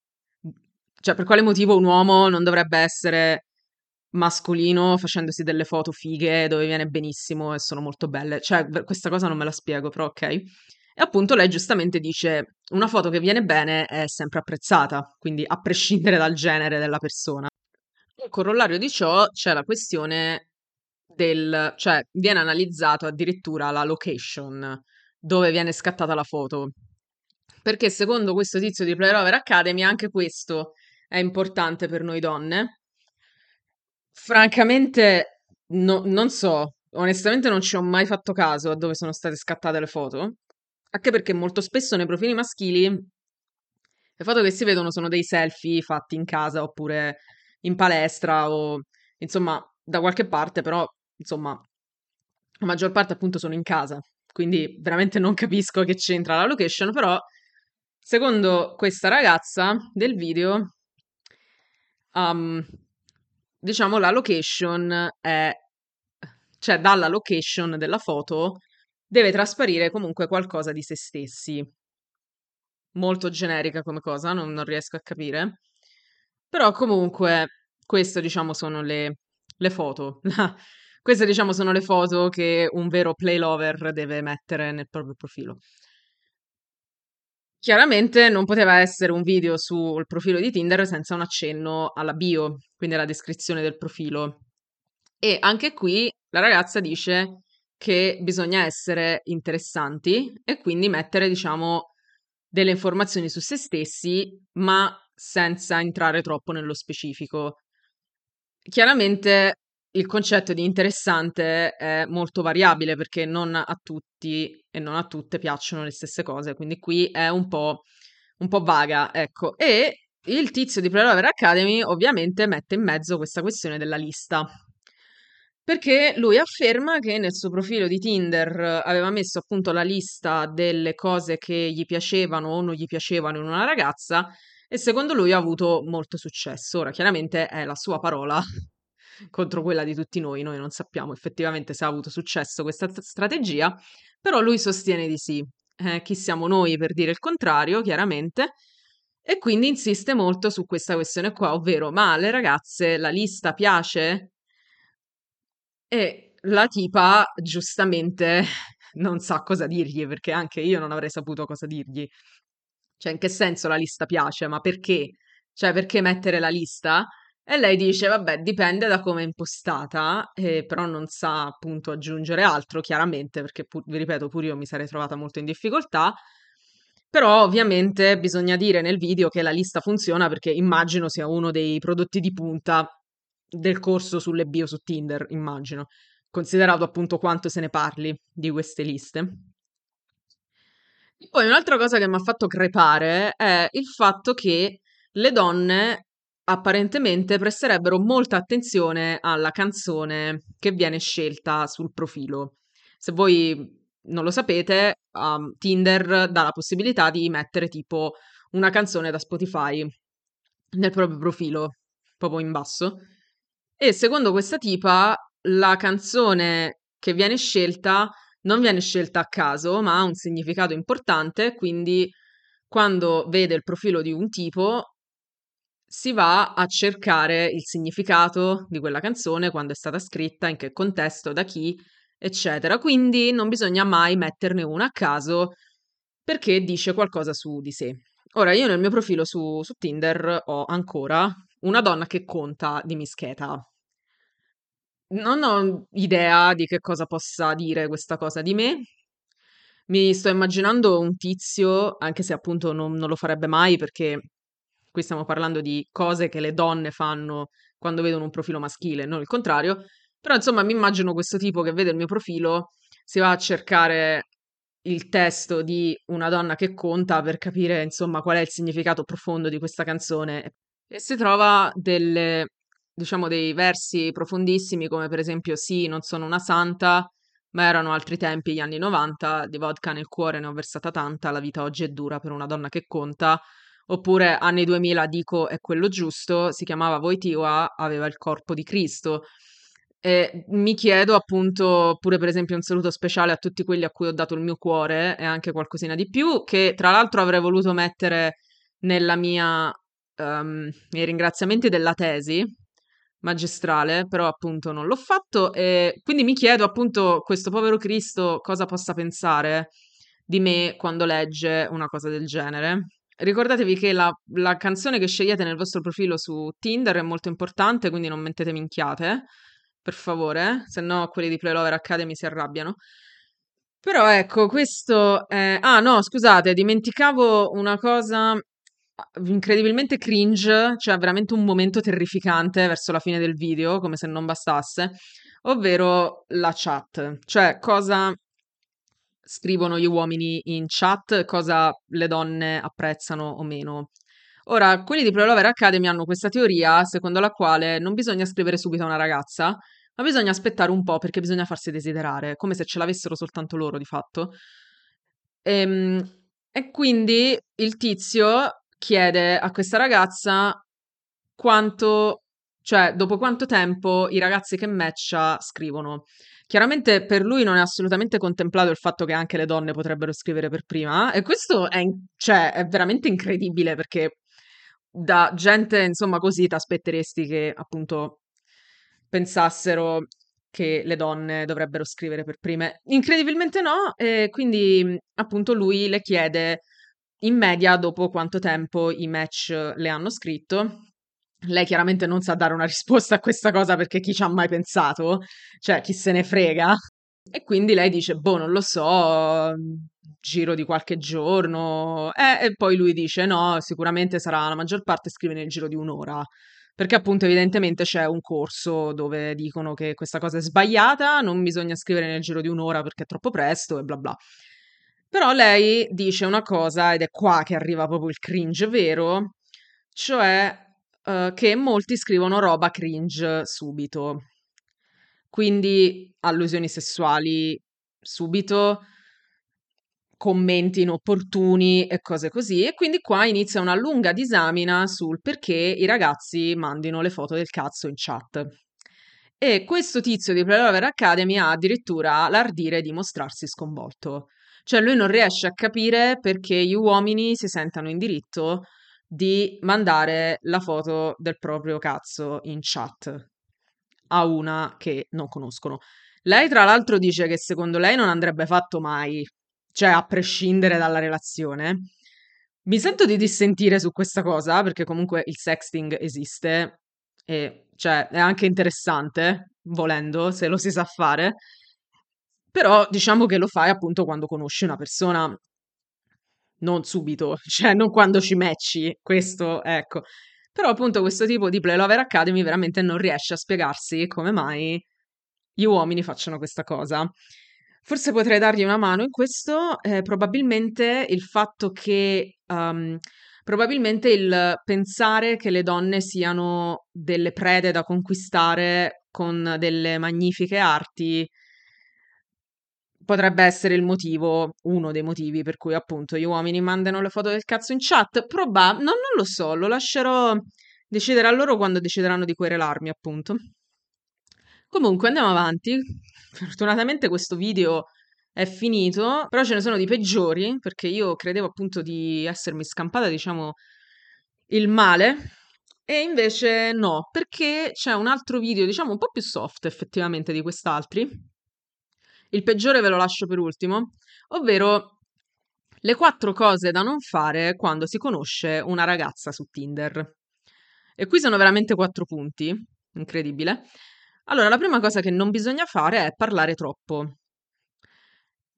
cioè, per quale motivo un uomo non dovrebbe essere mascolino facendosi delle foto fighe dove viene benissimo e sono molto belle? Cioè, questa cosa non me la spiego, però ok. E appunto lei giustamente dice una foto che viene bene è sempre apprezzata, quindi a prescindere dal genere della persona. Un corollario di ciò c'è la questione del, cioè viene analizzato addirittura la location dove viene scattata la foto. Perché secondo questo tizio di Play Rover Academy anche questo è importante per noi donne? Francamente, no, non so. Onestamente non ci ho mai fatto caso a dove sono state scattate le foto. Anche perché molto spesso nei profili maschili le foto che si vedono sono dei selfie fatti in casa oppure in palestra o insomma da qualche parte, però insomma la maggior parte appunto sono in casa. Quindi veramente non capisco che c'entra la location, però secondo questa ragazza del video um, diciamo la location è, cioè dalla location della foto deve trasparire comunque qualcosa di se stessi. Molto generica come cosa, non, non riesco a capire. Però comunque, queste diciamo sono le, le foto. (laughs) queste diciamo sono le foto che un vero play lover deve mettere nel proprio profilo. Chiaramente non poteva essere un video sul profilo di Tinder senza un accenno alla bio, quindi alla descrizione del profilo. E anche qui la ragazza dice che bisogna essere interessanti e quindi mettere, diciamo, delle informazioni su se stessi, ma senza entrare troppo nello specifico. Chiaramente il concetto di interessante è molto variabile perché non a tutti e non a tutte piacciono le stesse cose, quindi qui è un po', un po vaga, ecco. E il tizio di Prelover Academy ovviamente mette in mezzo questa questione della lista. Perché lui afferma che nel suo profilo di Tinder aveva messo appunto la lista delle cose che gli piacevano o non gli piacevano in una ragazza e secondo lui ha avuto molto successo. Ora, chiaramente è la sua parola contro quella di tutti noi. Noi non sappiamo effettivamente se ha avuto successo questa t- strategia, però lui sostiene di sì. Eh, chi siamo noi per dire il contrario, chiaramente. E quindi insiste molto su questa questione qua, ovvero, ma alle ragazze la lista piace? E la tipa giustamente (laughs) non sa cosa dirgli, perché anche io non avrei saputo cosa dirgli. Cioè, in che senso la lista piace? Ma perché? Cioè, perché mettere la lista? E lei dice, vabbè, dipende da come è impostata, eh, però non sa appunto aggiungere altro, chiaramente, perché pu- vi ripeto, pure io mi sarei trovata molto in difficoltà. Però ovviamente bisogna dire nel video che la lista funziona perché immagino sia uno dei prodotti di punta del corso sulle bio su Tinder, immagino, considerato appunto quanto se ne parli di queste liste. Poi un'altra cosa che mi ha fatto crepare è il fatto che le donne apparentemente presterebbero molta attenzione alla canzone che viene scelta sul profilo. Se voi non lo sapete, um, Tinder dà la possibilità di mettere tipo una canzone da Spotify nel proprio profilo, proprio in basso. E secondo questa tipa, la canzone che viene scelta non viene scelta a caso, ma ha un significato importante, quindi quando vede il profilo di un tipo si va a cercare il significato di quella canzone, quando è stata scritta, in che contesto, da chi, eccetera. Quindi non bisogna mai metterne una a caso perché dice qualcosa su di sé. Ora, io nel mio profilo su, su Tinder ho ancora una donna che conta di mischeta. Non ho idea di che cosa possa dire questa cosa di me. Mi sto immaginando un tizio, anche se appunto non, non lo farebbe mai, perché qui stiamo parlando di cose che le donne fanno quando vedono un profilo maschile, non il contrario. Però insomma mi immagino questo tipo che vede il mio profilo, si va a cercare il testo di una donna che conta per capire insomma qual è il significato profondo di questa canzone e si trova delle diciamo, dei versi profondissimi, come per esempio Sì, non sono una santa, ma erano altri tempi, gli anni 90, di vodka nel cuore ne ho versata tanta, la vita oggi è dura per una donna che conta. Oppure anni 2000 dico è quello giusto, si chiamava Voitiva, aveva il corpo di Cristo. E mi chiedo appunto, pure per esempio un saluto speciale a tutti quelli a cui ho dato il mio cuore e anche qualcosina di più, che tra l'altro avrei voluto mettere nella mia, um, nei ringraziamenti della tesi, magistrale, però appunto non l'ho fatto e quindi mi chiedo appunto questo povero Cristo cosa possa pensare di me quando legge una cosa del genere. Ricordatevi che la, la canzone che scegliete nel vostro profilo su Tinder è molto importante, quindi non mettete minchiate, per favore, se no quelli di Playlover Academy si arrabbiano. Però ecco, questo è... Ah no, scusate, dimenticavo una cosa incredibilmente cringe, cioè veramente un momento terrificante verso la fine del video, come se non bastasse, ovvero la chat, cioè cosa scrivono gli uomini in chat, cosa le donne apprezzano o meno. Ora, quelli di Prelover Academy hanno questa teoria secondo la quale non bisogna scrivere subito a una ragazza, ma bisogna aspettare un po' perché bisogna farsi desiderare, come se ce l'avessero soltanto loro di fatto. Ehm, e quindi il tizio chiede a questa ragazza quanto, cioè dopo quanto tempo i ragazzi che matcha scrivono. Chiaramente per lui non è assolutamente contemplato il fatto che anche le donne potrebbero scrivere per prima e questo è, cioè, è veramente incredibile perché da gente insomma così ti aspetteresti che appunto pensassero che le donne dovrebbero scrivere per prime. Incredibilmente no, e quindi appunto lui le chiede in media dopo quanto tempo i match le hanno scritto. Lei chiaramente non sa dare una risposta a questa cosa perché chi ci ha mai pensato, cioè chi se ne frega. E quindi lei dice, boh, non lo so, giro di qualche giorno. Eh, e poi lui dice, no, sicuramente sarà la maggior parte scrive nel giro di un'ora. Perché appunto evidentemente c'è un corso dove dicono che questa cosa è sbagliata, non bisogna scrivere nel giro di un'ora perché è troppo presto e bla bla. Però lei dice una cosa, ed è qua che arriva proprio il cringe vero, cioè uh, che molti scrivono roba cringe subito. Quindi allusioni sessuali subito, commenti inopportuni e cose così. E quindi qua inizia una lunga disamina sul perché i ragazzi mandino le foto del cazzo in chat. E questo tizio di Playlover Academy ha addirittura l'ardire di mostrarsi sconvolto. Cioè lui non riesce a capire perché gli uomini si sentano in diritto di mandare la foto del proprio cazzo in chat a una che non conoscono. Lei, tra l'altro, dice che secondo lei non andrebbe fatto mai, cioè a prescindere dalla relazione. Mi sento di dissentire su questa cosa, perché comunque il sexting esiste e cioè è anche interessante, volendo, se lo si sa fare. Però diciamo che lo fai appunto quando conosci una persona, non subito, (laughs) cioè non quando ci matchi, questo ecco. Però appunto questo tipo di Play Lover Academy veramente non riesce a spiegarsi come mai gli uomini facciano questa cosa. Forse potrei dargli una mano in questo, eh, probabilmente il fatto che, um, probabilmente il pensare che le donne siano delle prede da conquistare con delle magnifiche arti potrebbe essere il motivo, uno dei motivi per cui appunto gli uomini mandano le foto del cazzo in chat. Probab- no, non lo so, lo lascerò decidere a loro quando decideranno di querelarmi, appunto. Comunque andiamo avanti. (laughs) Fortunatamente questo video è finito, però ce ne sono di peggiori, perché io credevo appunto di essermi scampata, diciamo, il male. E invece no, perché c'è un altro video, diciamo, un po' più soft effettivamente di quest'altri. Il peggiore ve lo lascio per ultimo, ovvero le quattro cose da non fare quando si conosce una ragazza su Tinder. E qui sono veramente quattro punti, incredibile. Allora, la prima cosa che non bisogna fare è parlare troppo.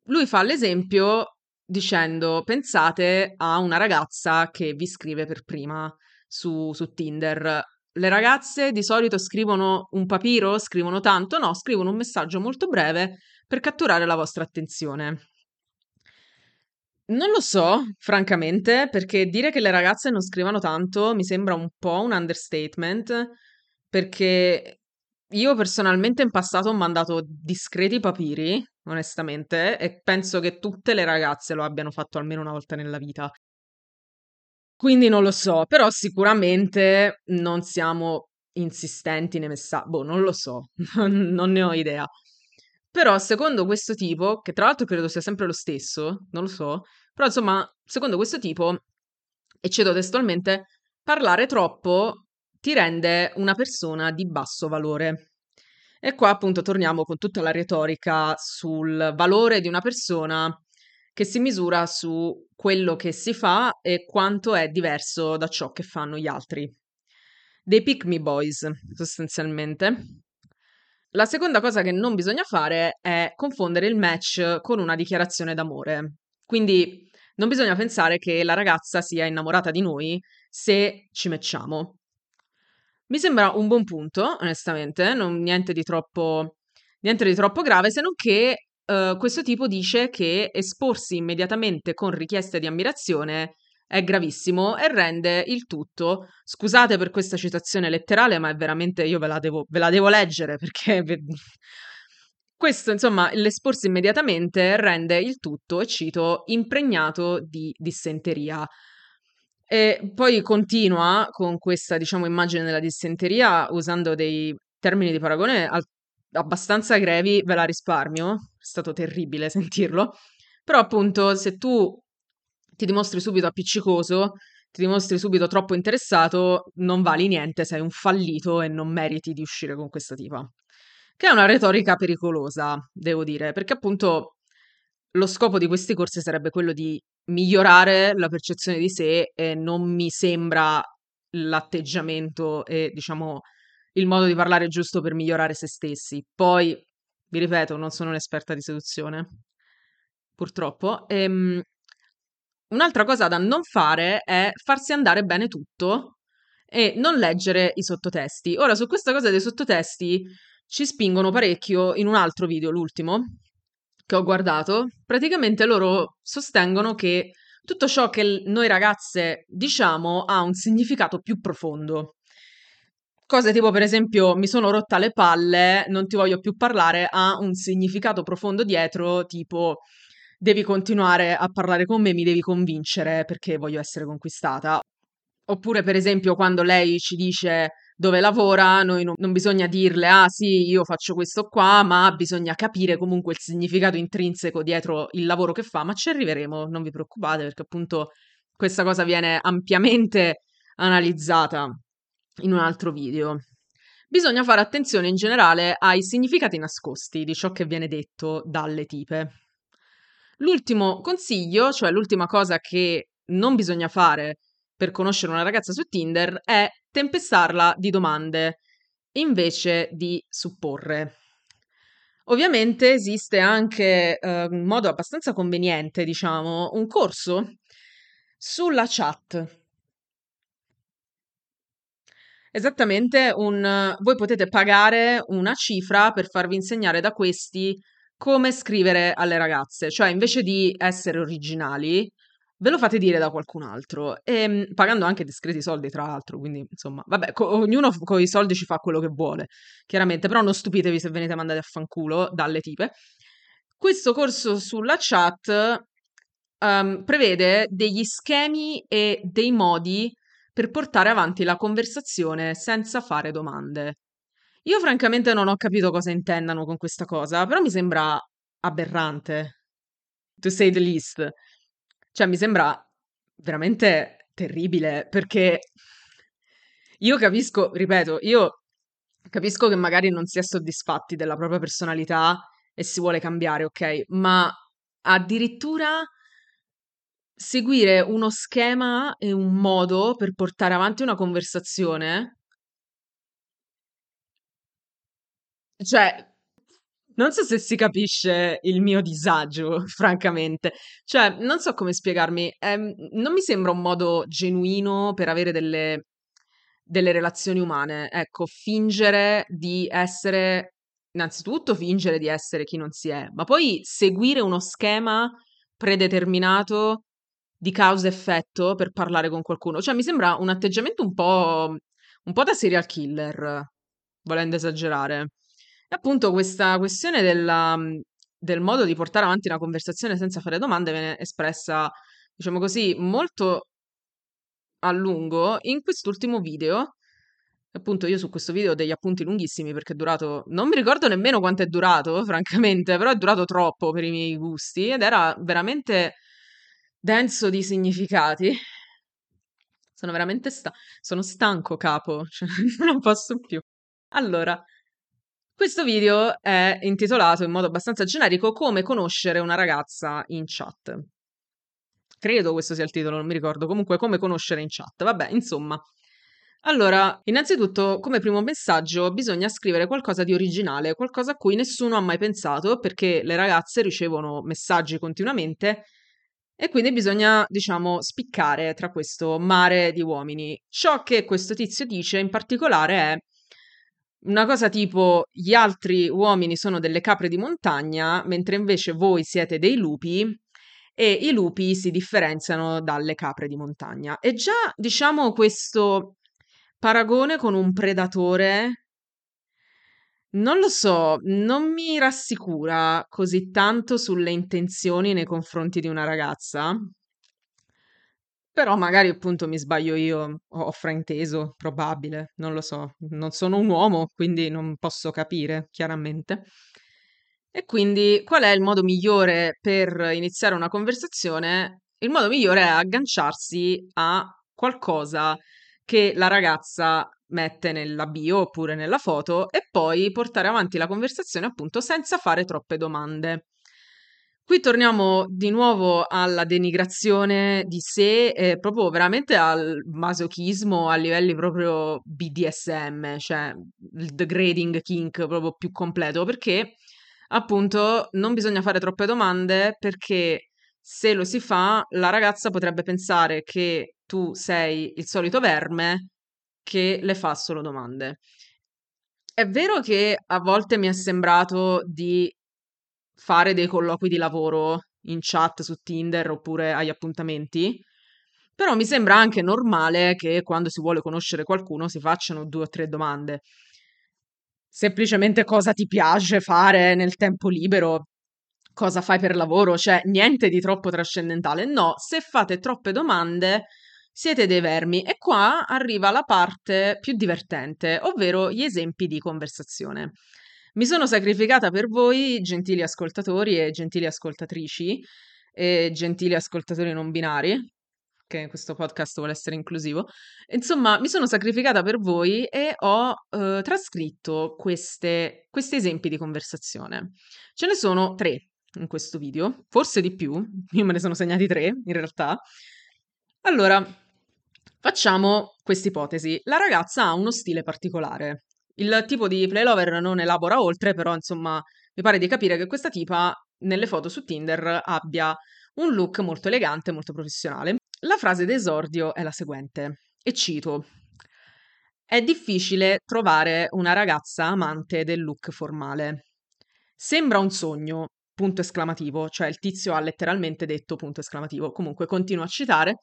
Lui fa l'esempio dicendo: pensate a una ragazza che vi scrive per prima su, su Tinder. Le ragazze di solito scrivono un papiro, scrivono tanto, no, scrivono un messaggio molto breve per catturare la vostra attenzione. Non lo so, francamente, perché dire che le ragazze non scrivano tanto mi sembra un po' un understatement, perché io personalmente in passato ho mandato discreti papiri, onestamente, e penso che tutte le ragazze lo abbiano fatto almeno una volta nella vita. Quindi non lo so, però sicuramente non siamo insistenti nei messaggi. Boh, non lo so, (laughs) non ne ho idea. Però secondo questo tipo, che tra l'altro credo sia sempre lo stesso, non lo so, però insomma, secondo questo tipo, e cedo testualmente, parlare troppo ti rende una persona di basso valore. E qua appunto torniamo con tutta la retorica sul valore di una persona che si misura su quello che si fa e quanto è diverso da ciò che fanno gli altri. Dei pick me boys, sostanzialmente. La seconda cosa che non bisogna fare è confondere il match con una dichiarazione d'amore. Quindi non bisogna pensare che la ragazza sia innamorata di noi se ci matchiamo. Mi sembra un buon punto, onestamente, non, niente, di troppo, niente di troppo grave, se non che uh, questo tipo dice che esporsi immediatamente con richieste di ammirazione è gravissimo e rende il tutto, scusate per questa citazione letterale, ma è veramente, io ve la devo, ve la devo leggere perché (laughs) questo, insomma, l'esporsi immediatamente rende il tutto, e cito, impregnato di dissenteria. E poi continua con questa, diciamo, immagine della dissenteria usando dei termini di paragone al- abbastanza grevi, ve la risparmio, è stato terribile sentirlo. Però appunto, se tu ti dimostri subito appiccicoso, ti dimostri subito troppo interessato, non vali niente, sei un fallito e non meriti di uscire con questa tipa. Che è una retorica pericolosa, devo dire, perché appunto lo scopo di questi corsi sarebbe quello di migliorare la percezione di sé e non mi sembra l'atteggiamento e diciamo il modo di parlare giusto per migliorare se stessi. Poi, vi ripeto, non sono un'esperta di seduzione, purtroppo. Ehm, Un'altra cosa da non fare è farsi andare bene tutto e non leggere i sottotesti. Ora, su questa cosa dei sottotesti ci spingono parecchio in un altro video, l'ultimo, che ho guardato. Praticamente loro sostengono che tutto ciò che noi ragazze diciamo ha un significato più profondo. Cose tipo, per esempio, mi sono rotta le palle, non ti voglio più parlare, ha un significato profondo dietro, tipo devi continuare a parlare con me, mi devi convincere perché voglio essere conquistata. Oppure, per esempio, quando lei ci dice dove lavora, noi non, non, bisogna dirle ah sì, io faccio questo qua, ma bisogna capire comunque il significato intrinseco dietro il lavoro che fa, ma ci arriveremo, non vi preoccupate, perché appunto questa cosa viene ampiamente analizzata in un altro video. bisogna fare attenzione in generale ai significati nascosti di ciò che viene detto dalle tipe. L'ultimo consiglio, cioè l'ultima cosa che non bisogna fare per conoscere una ragazza su Tinder, è tempestarla di domande invece di supporre. Ovviamente esiste anche eh, un modo abbastanza conveniente, diciamo, un corso sulla chat. Esattamente, un, voi potete pagare una cifra per farvi insegnare da questi come scrivere alle ragazze, cioè invece di essere originali, ve lo fate dire da qualcun altro, e, ehm, pagando anche discreti soldi, tra l'altro, quindi insomma, vabbè, co- ognuno con i soldi ci fa quello che vuole, chiaramente, però non stupitevi se venite mandati a fanculo dalle tipe. Questo corso sulla chat um, prevede degli schemi e dei modi per portare avanti la conversazione senza fare domande. Io francamente non ho capito cosa intendano con questa cosa, però mi sembra aberrante, to say the least. Cioè, mi sembra veramente terribile perché io capisco, ripeto, io capisco che magari non si è soddisfatti della propria personalità e si vuole cambiare, ok? Ma addirittura seguire uno schema e un modo per portare avanti una conversazione. Cioè, non so se si capisce il mio disagio, (laughs) francamente. Cioè, non so come spiegarmi. Ehm, non mi sembra un modo genuino per avere delle, delle relazioni umane. Ecco, fingere di essere, innanzitutto fingere di essere chi non si è, ma poi seguire uno schema predeterminato di causa-effetto per parlare con qualcuno. Cioè, mi sembra un atteggiamento un po', un po' da serial killer, volendo esagerare. Appunto questa questione della, del modo di portare avanti una conversazione senza fare domande viene espressa, diciamo così, molto a lungo in quest'ultimo video. Appunto, io su questo video ho degli appunti lunghissimi perché è durato. Non mi ricordo nemmeno quanto è durato, (laughs) francamente, però è durato troppo per i miei gusti ed era veramente denso di significati. Sono veramente sta- sono stanco, capo, (laughs) cioè, non posso più. Allora, questo video è intitolato in modo abbastanza generico Come conoscere una ragazza in chat. Credo questo sia il titolo, non mi ricordo. Comunque, come conoscere in chat. Vabbè, insomma. Allora, innanzitutto, come primo messaggio, bisogna scrivere qualcosa di originale, qualcosa a cui nessuno ha mai pensato, perché le ragazze ricevono messaggi continuamente e quindi bisogna, diciamo, spiccare tra questo mare di uomini. Ciò che questo tizio dice in particolare è una cosa tipo gli altri uomini sono delle capre di montagna, mentre invece voi siete dei lupi e i lupi si differenziano dalle capre di montagna. E già, diciamo, questo paragone con un predatore non lo so, non mi rassicura così tanto sulle intenzioni nei confronti di una ragazza. Però magari appunto mi sbaglio io, ho frainteso, probabile, non lo so, non sono un uomo, quindi non posso capire chiaramente. E quindi qual è il modo migliore per iniziare una conversazione? Il modo migliore è agganciarsi a qualcosa che la ragazza mette nella bio oppure nella foto e poi portare avanti la conversazione appunto senza fare troppe domande. Qui torniamo di nuovo alla denigrazione di sé e proprio veramente al masochismo a livelli proprio BDSM, cioè il degrading kink proprio più completo, perché appunto non bisogna fare troppe domande perché se lo si fa la ragazza potrebbe pensare che tu sei il solito verme che le fa solo domande. È vero che a volte mi è sembrato di fare dei colloqui di lavoro in chat su Tinder oppure agli appuntamenti, però mi sembra anche normale che quando si vuole conoscere qualcuno si facciano due o tre domande. Semplicemente cosa ti piace fare nel tempo libero, cosa fai per lavoro, cioè niente di troppo trascendentale. No, se fate troppe domande siete dei vermi e qua arriva la parte più divertente, ovvero gli esempi di conversazione. Mi sono sacrificata per voi, gentili ascoltatori e gentili ascoltatrici e gentili ascoltatori non binari. che questo podcast vuole essere inclusivo. Insomma, mi sono sacrificata per voi e ho eh, trascritto queste, questi esempi di conversazione. Ce ne sono tre in questo video, forse di più, io me ne sono segnati tre in realtà. Allora, facciamo questa ipotesi. La ragazza ha uno stile particolare. Il tipo di playlover non elabora oltre, però insomma, mi pare di capire che questa tipa nelle foto su Tinder abbia un look molto elegante, molto professionale. La frase d'esordio è la seguente, e cito: È difficile trovare una ragazza amante del look formale. Sembra un sogno, punto esclamativo, cioè il tizio ha letteralmente detto punto esclamativo. Comunque continuo a citare.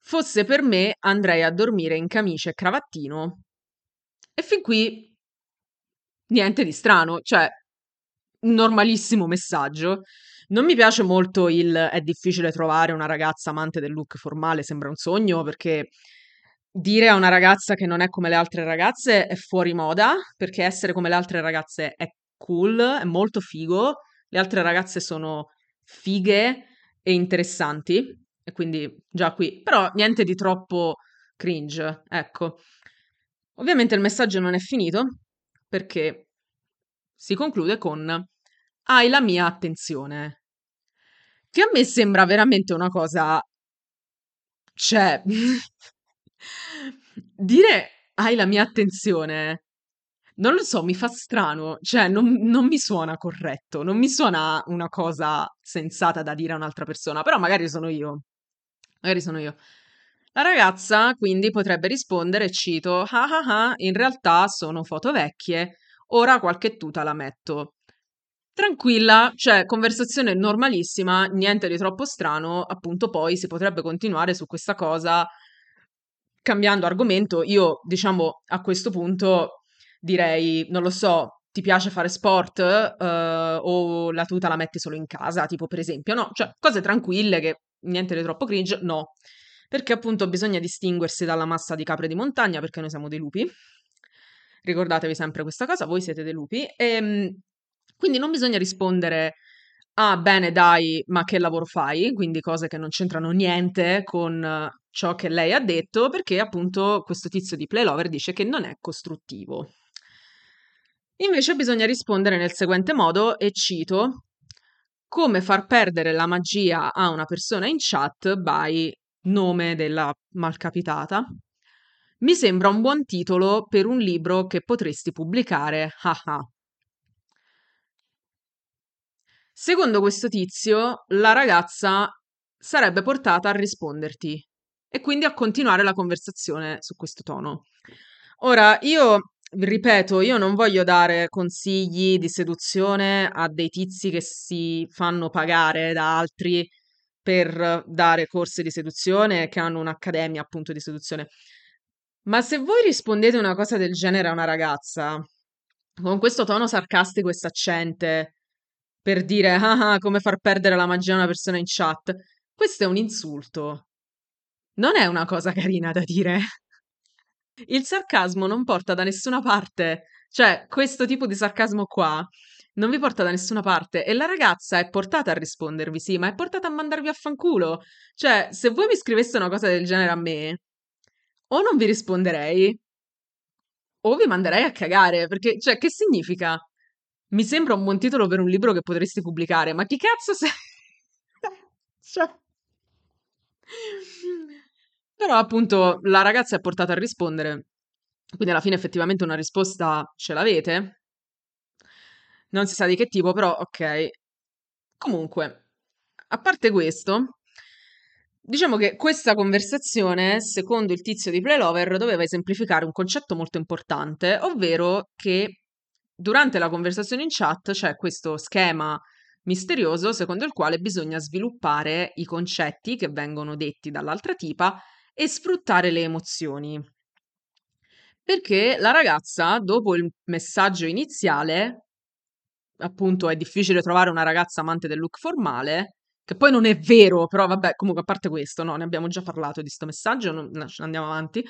Fosse per me andrei a dormire in camicia e cravattino. E fin qui niente di strano, cioè un normalissimo messaggio. Non mi piace molto il è difficile trovare una ragazza amante del look formale, sembra un sogno, perché dire a una ragazza che non è come le altre ragazze è fuori moda, perché essere come le altre ragazze è cool, è molto figo. Le altre ragazze sono fighe e interessanti, e quindi già qui, però niente di troppo cringe, ecco. Ovviamente il messaggio non è finito, perché si conclude con hai la mia attenzione. Che a me sembra veramente una cosa... Cioè, (laughs) dire hai la mia attenzione, non lo so, mi fa strano, cioè non, non mi suona corretto, non mi suona una cosa sensata da dire a un'altra persona, però magari sono io, magari sono io. La ragazza quindi potrebbe rispondere, cito, ah ah ah, in realtà sono foto vecchie, ora qualche tuta la metto. Tranquilla, cioè conversazione normalissima, niente di troppo strano, appunto poi si potrebbe continuare su questa cosa cambiando argomento. Io, diciamo, a questo punto direi, non lo so, ti piace fare sport uh, o la tuta la metti solo in casa, tipo per esempio, no? Cioè cose tranquille che niente di troppo cringe, no. Perché appunto bisogna distinguersi dalla massa di capre di montagna perché noi siamo dei lupi. Ricordatevi sempre questa cosa, voi siete dei lupi. E, ehm, quindi non bisogna rispondere ah bene dai, ma che lavoro fai? Quindi cose che non c'entrano niente con ciò che lei ha detto, perché appunto questo tizio di Playlover dice che non è costruttivo. Invece bisogna rispondere nel seguente modo, e cito, come far perdere la magia a una persona in chat by nome della malcapitata. Mi sembra un buon titolo per un libro che potresti pubblicare, haha. Secondo questo tizio, la ragazza sarebbe portata a risponderti e quindi a continuare la conversazione su questo tono. Ora, io ripeto, io non voglio dare consigli di seduzione a dei tizi che si fanno pagare da altri per dare corsi di seduzione, che hanno un'accademia appunto di seduzione. Ma se voi rispondete una cosa del genere a una ragazza, con questo tono sarcastico e saccente, per dire ah, ah, come far perdere la magia a una persona in chat. Questo è un insulto. Non è una cosa carina da dire. Il sarcasmo non porta da nessuna parte. Cioè, questo tipo di sarcasmo qua non vi porta da nessuna parte e la ragazza è portata a rispondervi, sì, ma è portata a mandarvi a fanculo. Cioè, se voi mi scriveste una cosa del genere a me, o non vi risponderei, o vi manderei a cagare, perché, cioè, che significa? Mi sembra un buon titolo per un libro che potresti pubblicare, ma chi cazzo sei? (laughs) cioè... Però appunto la ragazza è portata a rispondere, quindi alla fine effettivamente una risposta ce l'avete. Non si sa di che tipo, però ok. Comunque, a parte questo, diciamo che questa conversazione, secondo il tizio di Playlover, doveva esemplificare un concetto molto importante, ovvero che durante la conversazione in chat c'è questo schema misterioso secondo il quale bisogna sviluppare i concetti che vengono detti dall'altra tipa e sfruttare le emozioni. Perché la ragazza, dopo il messaggio iniziale, appunto è difficile trovare una ragazza amante del look formale, che poi non è vero, però vabbè, comunque a parte questo, no, ne abbiamo già parlato di questo messaggio, non, andiamo avanti.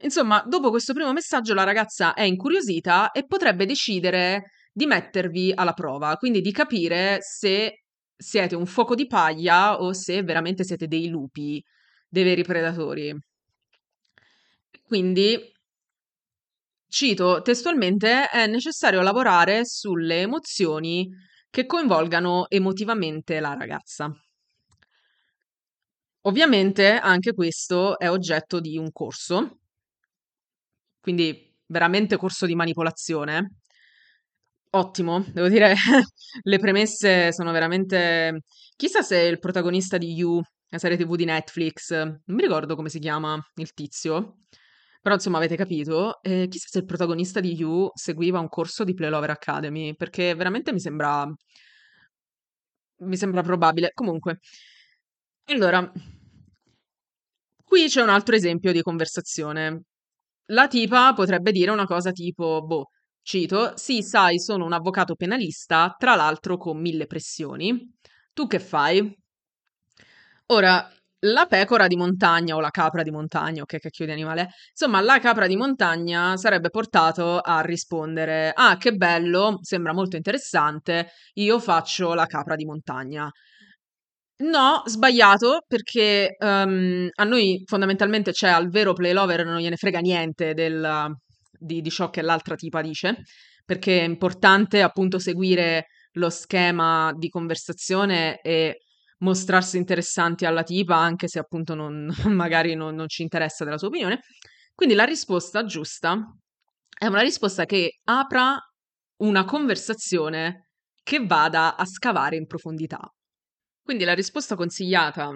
Insomma, dopo questo primo messaggio la ragazza è incuriosita e potrebbe decidere di mettervi alla prova, quindi di capire se siete un fuoco di paglia o se veramente siete dei lupi dei veri predatori. Quindi, cito testualmente, è necessario lavorare sulle emozioni che coinvolgano emotivamente la ragazza. Ovviamente anche questo è oggetto di un corso, quindi veramente corso di manipolazione. Ottimo, devo dire, (laughs) le premesse sono veramente... Chissà se il protagonista di You, la serie TV di Netflix, non mi ricordo come si chiama il tizio, però insomma avete capito, eh, chissà se il protagonista di You seguiva un corso di Playlover Academy, perché veramente mi sembra... mi sembra probabile. Comunque, allora, qui c'è un altro esempio di conversazione. La tipa potrebbe dire una cosa tipo, boh, cito, sì, sai, sono un avvocato penalista, tra l'altro con mille pressioni. Tu che fai? Ora, la pecora di montagna o la capra di montagna, o che cacchio di animale, insomma, la capra di montagna sarebbe portato a rispondere: Ah, che bello, sembra molto interessante, io faccio la capra di montagna. No, sbagliato, perché um, a noi fondamentalmente c'è al vero play lover non gliene frega niente del, di, di ciò che l'altra tipa dice, perché è importante appunto seguire lo schema di conversazione e mostrarsi interessanti alla tipa, anche se appunto non, (laughs) magari non, non ci interessa della sua opinione. Quindi la risposta giusta è una risposta che apra una conversazione che vada a scavare in profondità. Quindi la risposta consigliata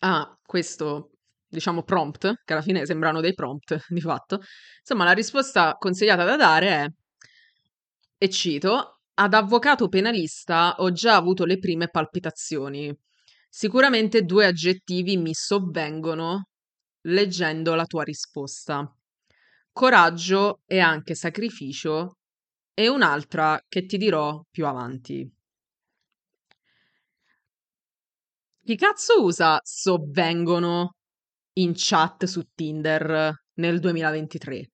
a questo, diciamo, prompt, che alla fine sembrano dei prompt di fatto, insomma, la risposta consigliata da dare è, e cito, ad avvocato penalista ho già avuto le prime palpitazioni. Sicuramente due aggettivi mi sovvengono leggendo la tua risposta. Coraggio e anche sacrificio e un'altra che ti dirò più avanti. Chi cazzo usa sovvengono in chat su Tinder nel 2023?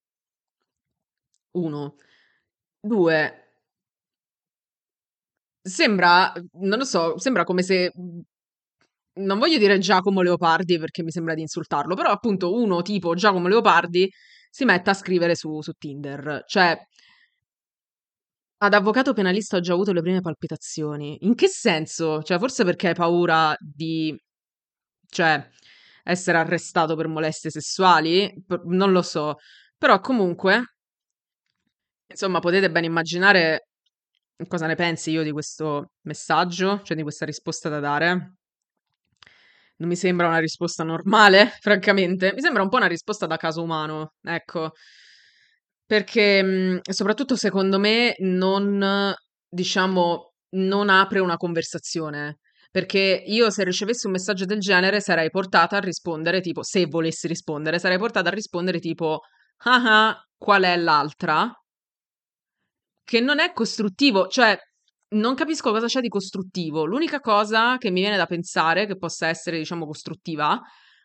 Uno. Due. Sembra, non lo so, sembra come se non voglio dire Giacomo Leopardi perché mi sembra di insultarlo, però appunto uno tipo Giacomo Leopardi si mette a scrivere su, su Tinder. Cioè, ad avvocato penalista ho già avuto le prime palpitazioni. In che senso? Cioè, forse perché hai paura di, cioè, essere arrestato per molestie sessuali? Non lo so. Però comunque, insomma, potete ben immaginare cosa ne pensi io di questo messaggio, cioè di questa risposta da dare. Non mi sembra una risposta normale, (laughs) francamente. Mi sembra un po' una risposta da caso umano, ecco. Perché, mhmm, soprattutto secondo me non diciamo, non apre una conversazione. Perché io se ricevessi un messaggio del genere sarei portata a rispondere tipo se volessi rispondere, sarei portata a rispondere tipo: "Ah-ah, qual è l'altra?" Che non è costruttivo, cioè non capisco cosa c'è di costruttivo. L'unica cosa che mi viene da pensare che possa essere, diciamo, costruttiva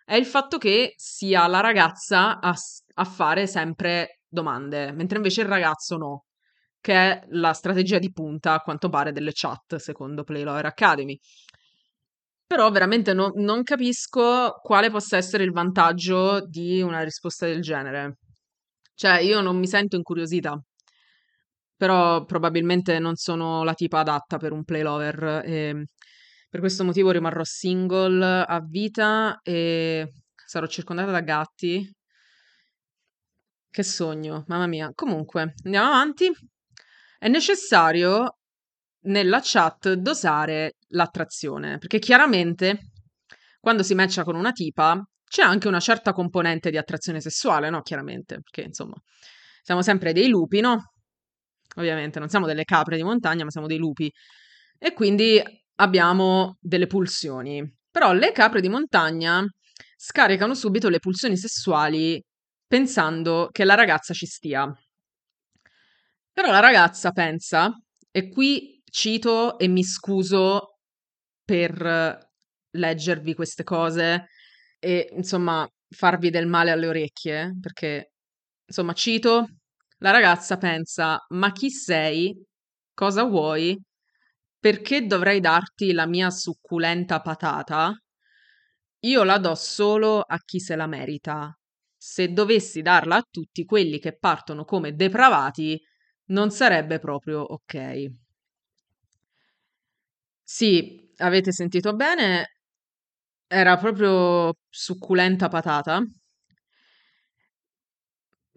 è il fatto che sia la ragazza a, a fare sempre domande, mentre invece il ragazzo no, che è la strategia di punta, a quanto pare, delle chat, secondo Play Lawyer Academy. Però veramente no, non capisco quale possa essere il vantaggio di una risposta del genere. Cioè, io non mi sento incuriosita, però probabilmente non sono la tipa adatta per un play lover. E per questo motivo rimarrò single a vita e sarò circondata da gatti. Che sogno, mamma mia. Comunque, andiamo avanti. È necessario nella chat dosare l'attrazione, perché chiaramente quando si matcha con una tipa c'è anche una certa componente di attrazione sessuale, no? Chiaramente, perché insomma siamo sempre dei lupi, no? Ovviamente non siamo delle capre di montagna, ma siamo dei lupi. E quindi abbiamo delle pulsioni. Però le capre di montagna scaricano subito le pulsioni sessuali pensando che la ragazza ci stia. Però la ragazza pensa, e qui cito e mi scuso per leggervi queste cose e insomma farvi del male alle orecchie, perché insomma cito, la ragazza pensa, ma chi sei? Cosa vuoi? Perché dovrei darti la mia succulenta patata? io la do solo a chi se la merita. Se dovessi darla a tutti quelli che partono come depravati, non sarebbe proprio ok. Sì, avete sentito bene, era proprio succulenta patata.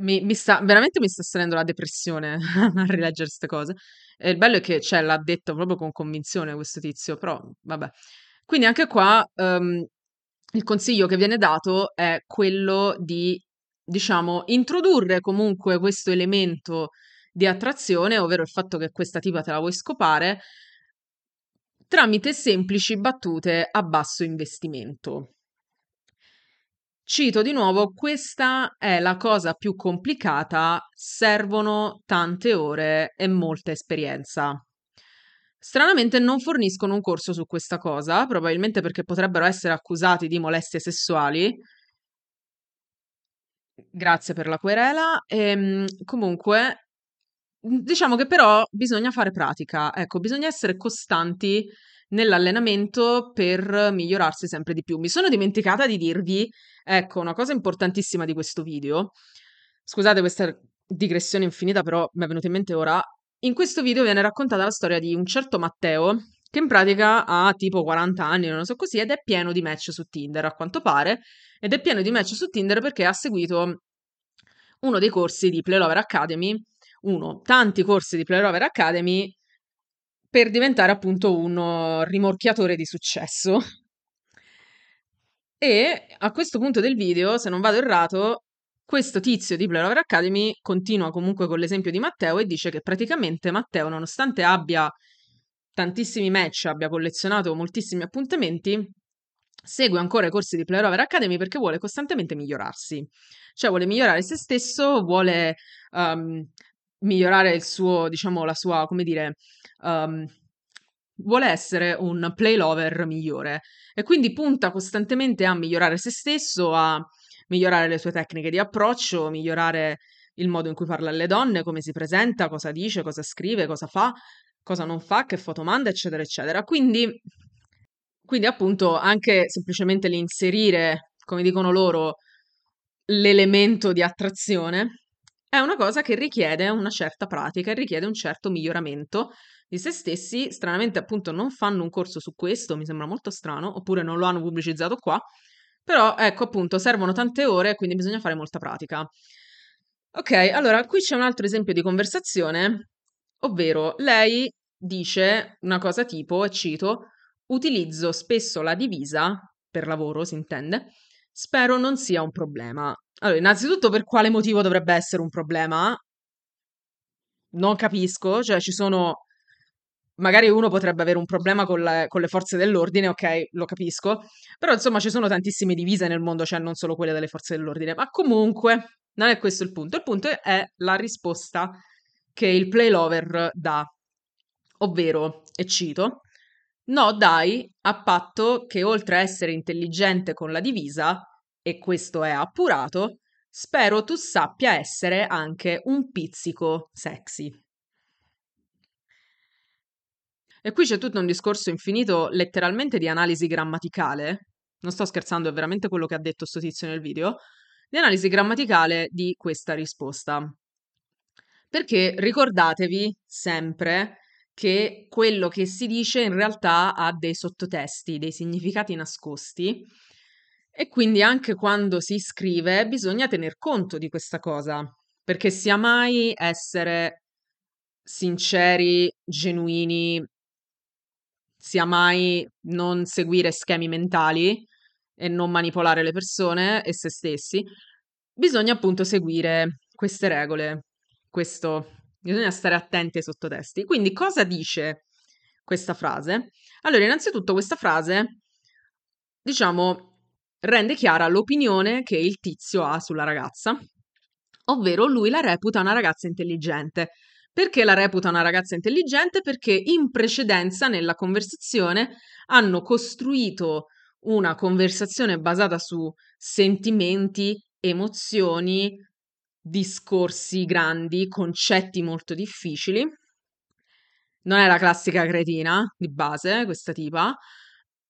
Mi, mi sta, veramente mi sta salendo la depressione (laughs) a rileggere queste cose. E il bello è che cioè, l'ha detto proprio con convinzione questo tizio, però vabbè. Quindi anche qua ehm, il consiglio che viene dato è quello di, diciamo, introdurre comunque questo elemento di attrazione, ovvero il fatto che questa tipa te la vuoi scopare, tramite semplici battute a basso investimento. Cito di nuovo, questa è la cosa più complicata, servono tante ore e molta esperienza. Stranamente non forniscono un corso su questa cosa, probabilmente perché potrebbero essere accusati di molestie sessuali. Grazie per la querela. E, ehm, comunque, diciamo che però bisogna fare pratica, ecco, bisogna essere costanti nell'allenamento per migliorarsi sempre di più. Mi sono dimenticata di dirvi, ecco, una cosa importantissima di questo video. Scusate questa digressione infinita, però mi è venuta in mente ora. In questo video viene raccontata la storia di un certo Matteo che in pratica ha tipo 40 anni, non so così, ed è pieno di match su Tinder, a quanto pare, ed è pieno di match su Tinder perché ha seguito uno dei corsi di Playlover Academy, uno, tanti corsi di Playlover Academy per diventare appunto un rimorchiatore di successo. E a questo punto del video, se non vado errato, questo tizio di Player Academy continua comunque con l'esempio di Matteo e dice che praticamente Matteo, nonostante abbia tantissimi match, abbia collezionato moltissimi appuntamenti, segue ancora i corsi di Player Academy perché vuole costantemente migliorarsi. Cioè vuole migliorare se stesso, vuole um, migliorare il suo, diciamo, la sua, come dire, um, vuole essere un play lover migliore e quindi punta costantemente a migliorare se stesso, a migliorare le sue tecniche di approccio, migliorare il modo in cui parla alle donne, come si presenta, cosa dice, cosa scrive, cosa fa, cosa non fa, che foto manda, eccetera, eccetera. Quindi, quindi appunto anche semplicemente l'inserire, come dicono loro, l'elemento di attrazione è una cosa che richiede una certa pratica e richiede un certo miglioramento di se stessi. Stranamente, appunto, non fanno un corso su questo, mi sembra molto strano, oppure non lo hanno pubblicizzato qua. Però, ecco, appunto, servono tante ore, quindi bisogna fare molta pratica. Ok, allora, qui c'è un altro esempio di conversazione, ovvero lei dice una cosa tipo, e cito, utilizzo spesso la divisa, per lavoro si intende, spero non sia un problema. Allora, innanzitutto per quale motivo dovrebbe essere un problema? Non capisco, cioè ci sono... Magari uno potrebbe avere un problema con le, con le forze dell'ordine, ok, lo capisco, però insomma ci sono tantissime divise nel mondo, cioè non solo quelle delle forze dell'ordine, ma comunque non è questo il punto. Il punto è la risposta che il play lover dà, ovvero, e cito, no dai, a patto che oltre a essere intelligente con la divisa, e questo è appurato, spero tu sappia essere anche un pizzico sexy. E qui c'è tutto un discorso infinito letteralmente di analisi grammaticale, non sto scherzando, è veramente quello che ha detto sto tizio nel video, di analisi grammaticale di questa risposta. Perché ricordatevi sempre che quello che si dice in realtà ha dei sottotesti, dei significati nascosti e quindi anche quando si scrive bisogna tener conto di questa cosa, perché sia mai essere sinceri, genuini, sia mai non seguire schemi mentali e non manipolare le persone e se stessi, bisogna appunto seguire queste regole, questo, bisogna stare attenti ai sottotesti. Quindi cosa dice questa frase? Allora, innanzitutto questa frase, diciamo, rende chiara l'opinione che il tizio ha sulla ragazza, ovvero lui la reputa una ragazza intelligente. Perché la reputa una ragazza intelligente? Perché in precedenza nella conversazione hanno costruito una conversazione basata su sentimenti, emozioni, discorsi grandi, concetti molto difficili. Non è la classica cretina di base, questa tipa,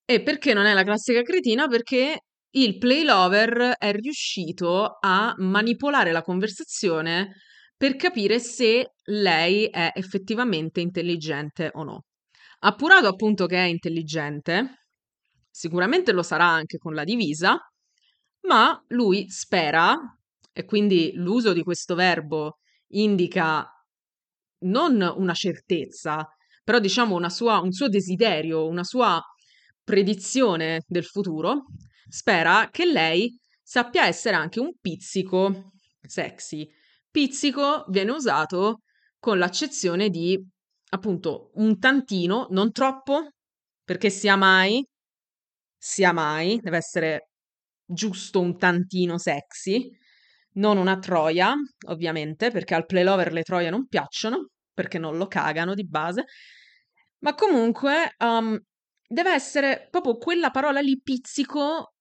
E perché non è la classica cretina? Perché il play lover è riuscito a manipolare la conversazione per capire se lei è effettivamente intelligente o no. Appurato appunto che è intelligente, sicuramente lo sarà anche con la divisa, ma lui spera, e quindi l'uso di questo verbo indica non una certezza, però diciamo sua, un suo desiderio, una sua predizione del futuro, spera che lei sappia essere anche un pizzico sexy. Pizzico viene usato con l'accezione di appunto un tantino, non troppo, perché sia mai, sia mai, deve essere giusto un tantino sexy, non una troia, ovviamente, perché al play lover le troie non piacciono, perché non lo cagano di base, ma comunque um, deve essere proprio quella parola lì, pizzico,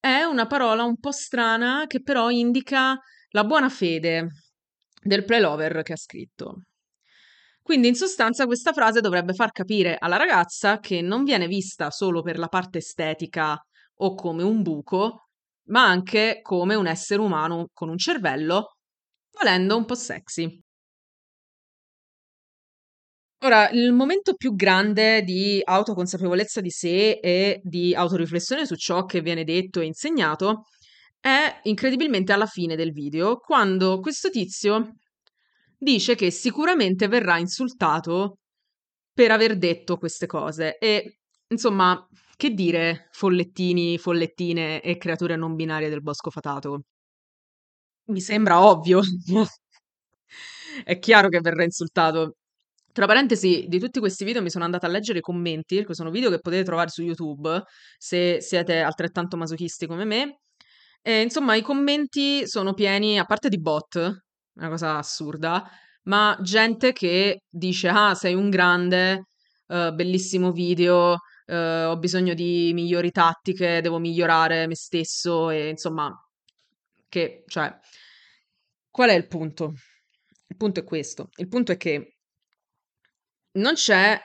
è una parola un po' strana che però indica la buona fede del play lover che ha scritto. Quindi in sostanza questa frase dovrebbe far capire alla ragazza che non viene vista solo per la parte estetica o come un buco, ma anche come un essere umano con un cervello, volendo un po' sexy. Ora, il momento più grande di autoconsapevolezza di sé e di autoriflessione su ciò che viene detto e insegnato è incredibilmente alla fine del video, quando questo tizio dice che sicuramente verrà insultato per aver detto queste cose. E insomma, che dire, follettini, follettine e creature non binarie del bosco fatato? Mi sembra ovvio. (laughs) È chiaro che verrà insultato. Tra parentesi, di tutti questi video mi sono andata a leggere i commenti, perché sono video che potete trovare su YouTube se siete altrettanto masochisti come me. E, insomma, i commenti sono pieni, a parte di bot, una cosa assurda, ma gente che dice: Ah, sei un grande, uh, bellissimo video, uh, ho bisogno di migliori tattiche, devo migliorare me stesso, e insomma, che, cioè, qual è il punto? Il punto è questo: il punto è che non c'è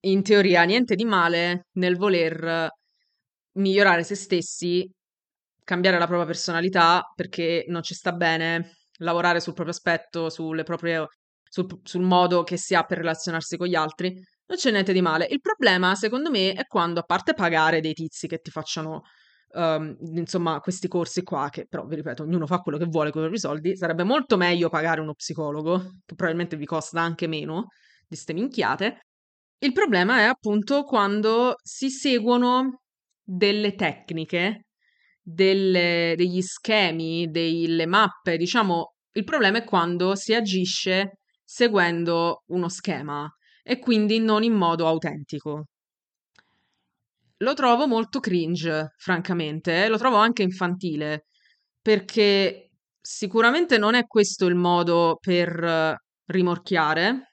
in teoria niente di male nel voler migliorare se stessi, cambiare la propria personalità perché non ci sta bene, lavorare sul proprio aspetto, sulle proprie, sul, sul modo che si ha per relazionarsi con gli altri. Non c'è niente di male. Il problema, secondo me, è quando, a parte pagare dei tizi che ti facciano, um, insomma, questi corsi qua, che però, vi ripeto, ognuno fa quello che vuole con i propri soldi, sarebbe molto meglio pagare uno psicologo, che probabilmente vi costa anche meno di ste minchiate. Il problema è appunto quando si seguono delle tecniche, delle, degli schemi, delle mappe, diciamo, il problema è quando si agisce seguendo uno schema e quindi non in modo autentico. Lo trovo molto cringe, francamente, eh? lo trovo anche infantile, perché sicuramente non è questo il modo per rimorchiare,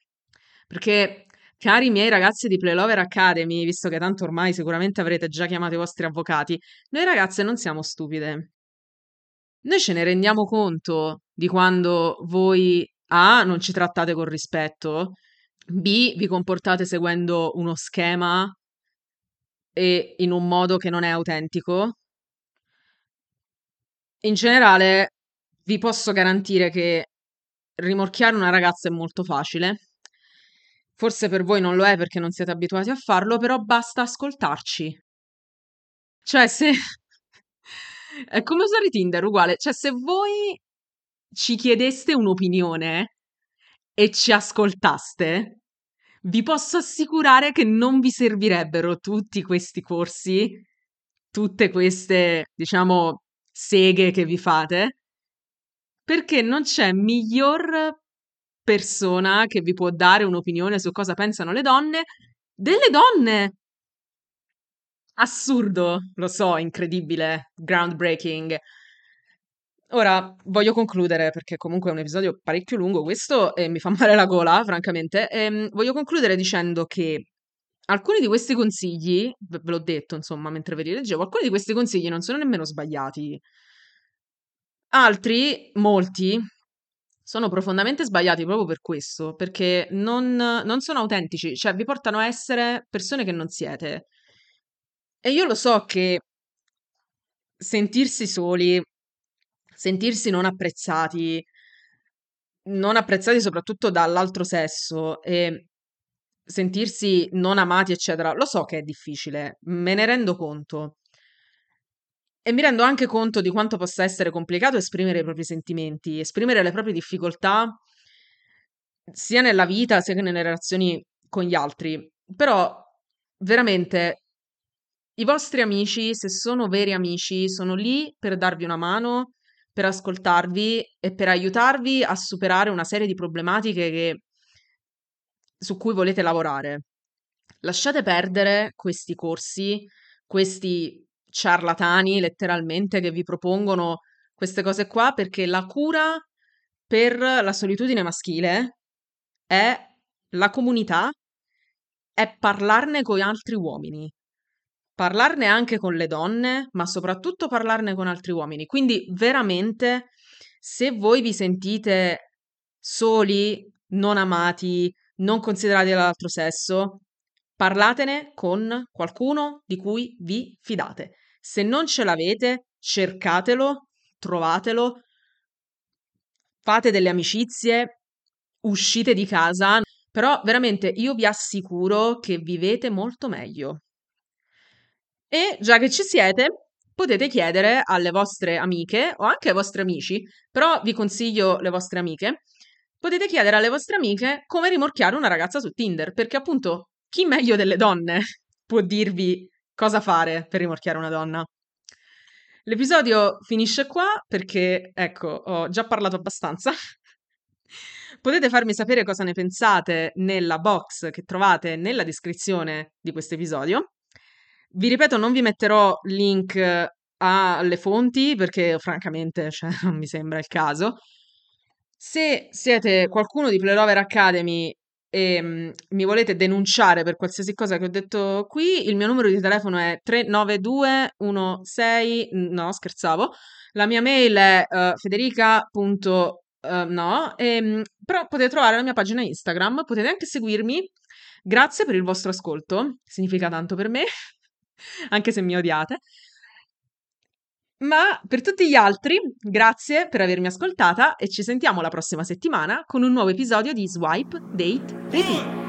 perché, cari miei ragazzi di Playlover Academy, visto che tanto ormai sicuramente avrete già chiamato i vostri avvocati, noi ragazze non siamo stupide. Noi ce ne rendiamo conto di quando voi A non ci trattate con rispetto, B vi comportate seguendo uno schema e in un modo che non è autentico. In generale, vi posso garantire che rimorchiare una ragazza è molto facile Forse per voi non lo è perché non siete abituati a farlo, però basta ascoltarci. Cioè, se... (laughs) è come usare Tinder, uguale. Cioè, se voi ci chiedeste un'opinione e ci ascoltaste, vi posso assicurare che non vi servirebbero tutti questi corsi, tutte queste, diciamo, seghe che vi fate, perché non c'è miglior persona che vi può dare un'opinione su cosa pensano le donne delle donne. Assurdo, lo so, incredibile, groundbreaking. Ora voglio concludere perché comunque è un episodio parecchio lungo questo e mi fa (laughs) male la gola, francamente. Ehm, voglio concludere dicendo che alcuni di questi consigli, ve l'ho detto insomma mentre ve li leggevo, alcuni di questi consigli non sono nemmeno sbagliati. Altri, molti, sono profondamente sbagliati proprio per questo, perché non, non sono autentici, cioè vi portano a essere persone che non siete. E io lo so che sentirsi soli, sentirsi non apprezzati, non apprezzati soprattutto dall'altro sesso e sentirsi non amati, eccetera, lo so che è difficile, me ne rendo conto. E mi rendo anche conto di quanto possa essere complicato esprimere i propri sentimenti, esprimere le proprie difficoltà, sia nella vita sia nelle relazioni con gli altri. Però, veramente, i vostri amici, se sono veri amici, sono lì per darvi una mano, per ascoltarvi e per aiutarvi a superare una serie di problematiche che, su cui volete lavorare. Lasciate perdere questi corsi, questi ciarlatani letteralmente che vi propongono queste cose qua perché la cura per la solitudine maschile è la comunità, è parlarne con altri uomini parlarne anche con le donne, ma soprattutto parlarne con altri uomini. Quindi veramente, se voi vi sentite soli, non amati, non considerati dall'altro sesso, parlatene con qualcuno di cui vi fidate. Se non ce l'avete, cercatelo, trovatelo, fate delle amicizie, uscite di casa, però veramente io vi assicuro che vivete molto meglio. E già che ci siete, potete chiedere alle vostre amiche o anche ai vostri amici, però vi consiglio le vostre amiche, potete chiedere alle vostre amiche come rimorchiare una ragazza su Tinder, perché appunto chi meglio delle donne (laughs) può dirvi cosa fare per rimorchiare una donna. L'episodio finisce qua perché, ecco, ho già parlato abbastanza. (laughs) Potete farmi sapere cosa ne pensate nella box che trovate nella descrizione di questo episodio. Vi ripeto, non vi metterò link alle fonti perché francamente (laughs) cioè, non mi sembra il caso. Se siete qualcuno di Playlover Academy e um, mi volete denunciare per qualsiasi cosa che ho detto qui, il mio numero di telefono è 39216 no, scherzavo. La mia mail è uh, federica. Uh, no, e, um, però potete trovare la mia pagina Instagram, potete anche seguirmi. Grazie per il vostro ascolto, significa tanto per me (laughs) anche se mi odiate. Ma per tutti gli altri, grazie per avermi ascoltata e ci sentiamo la prossima settimana con un nuovo episodio di Swipe Date Repeat.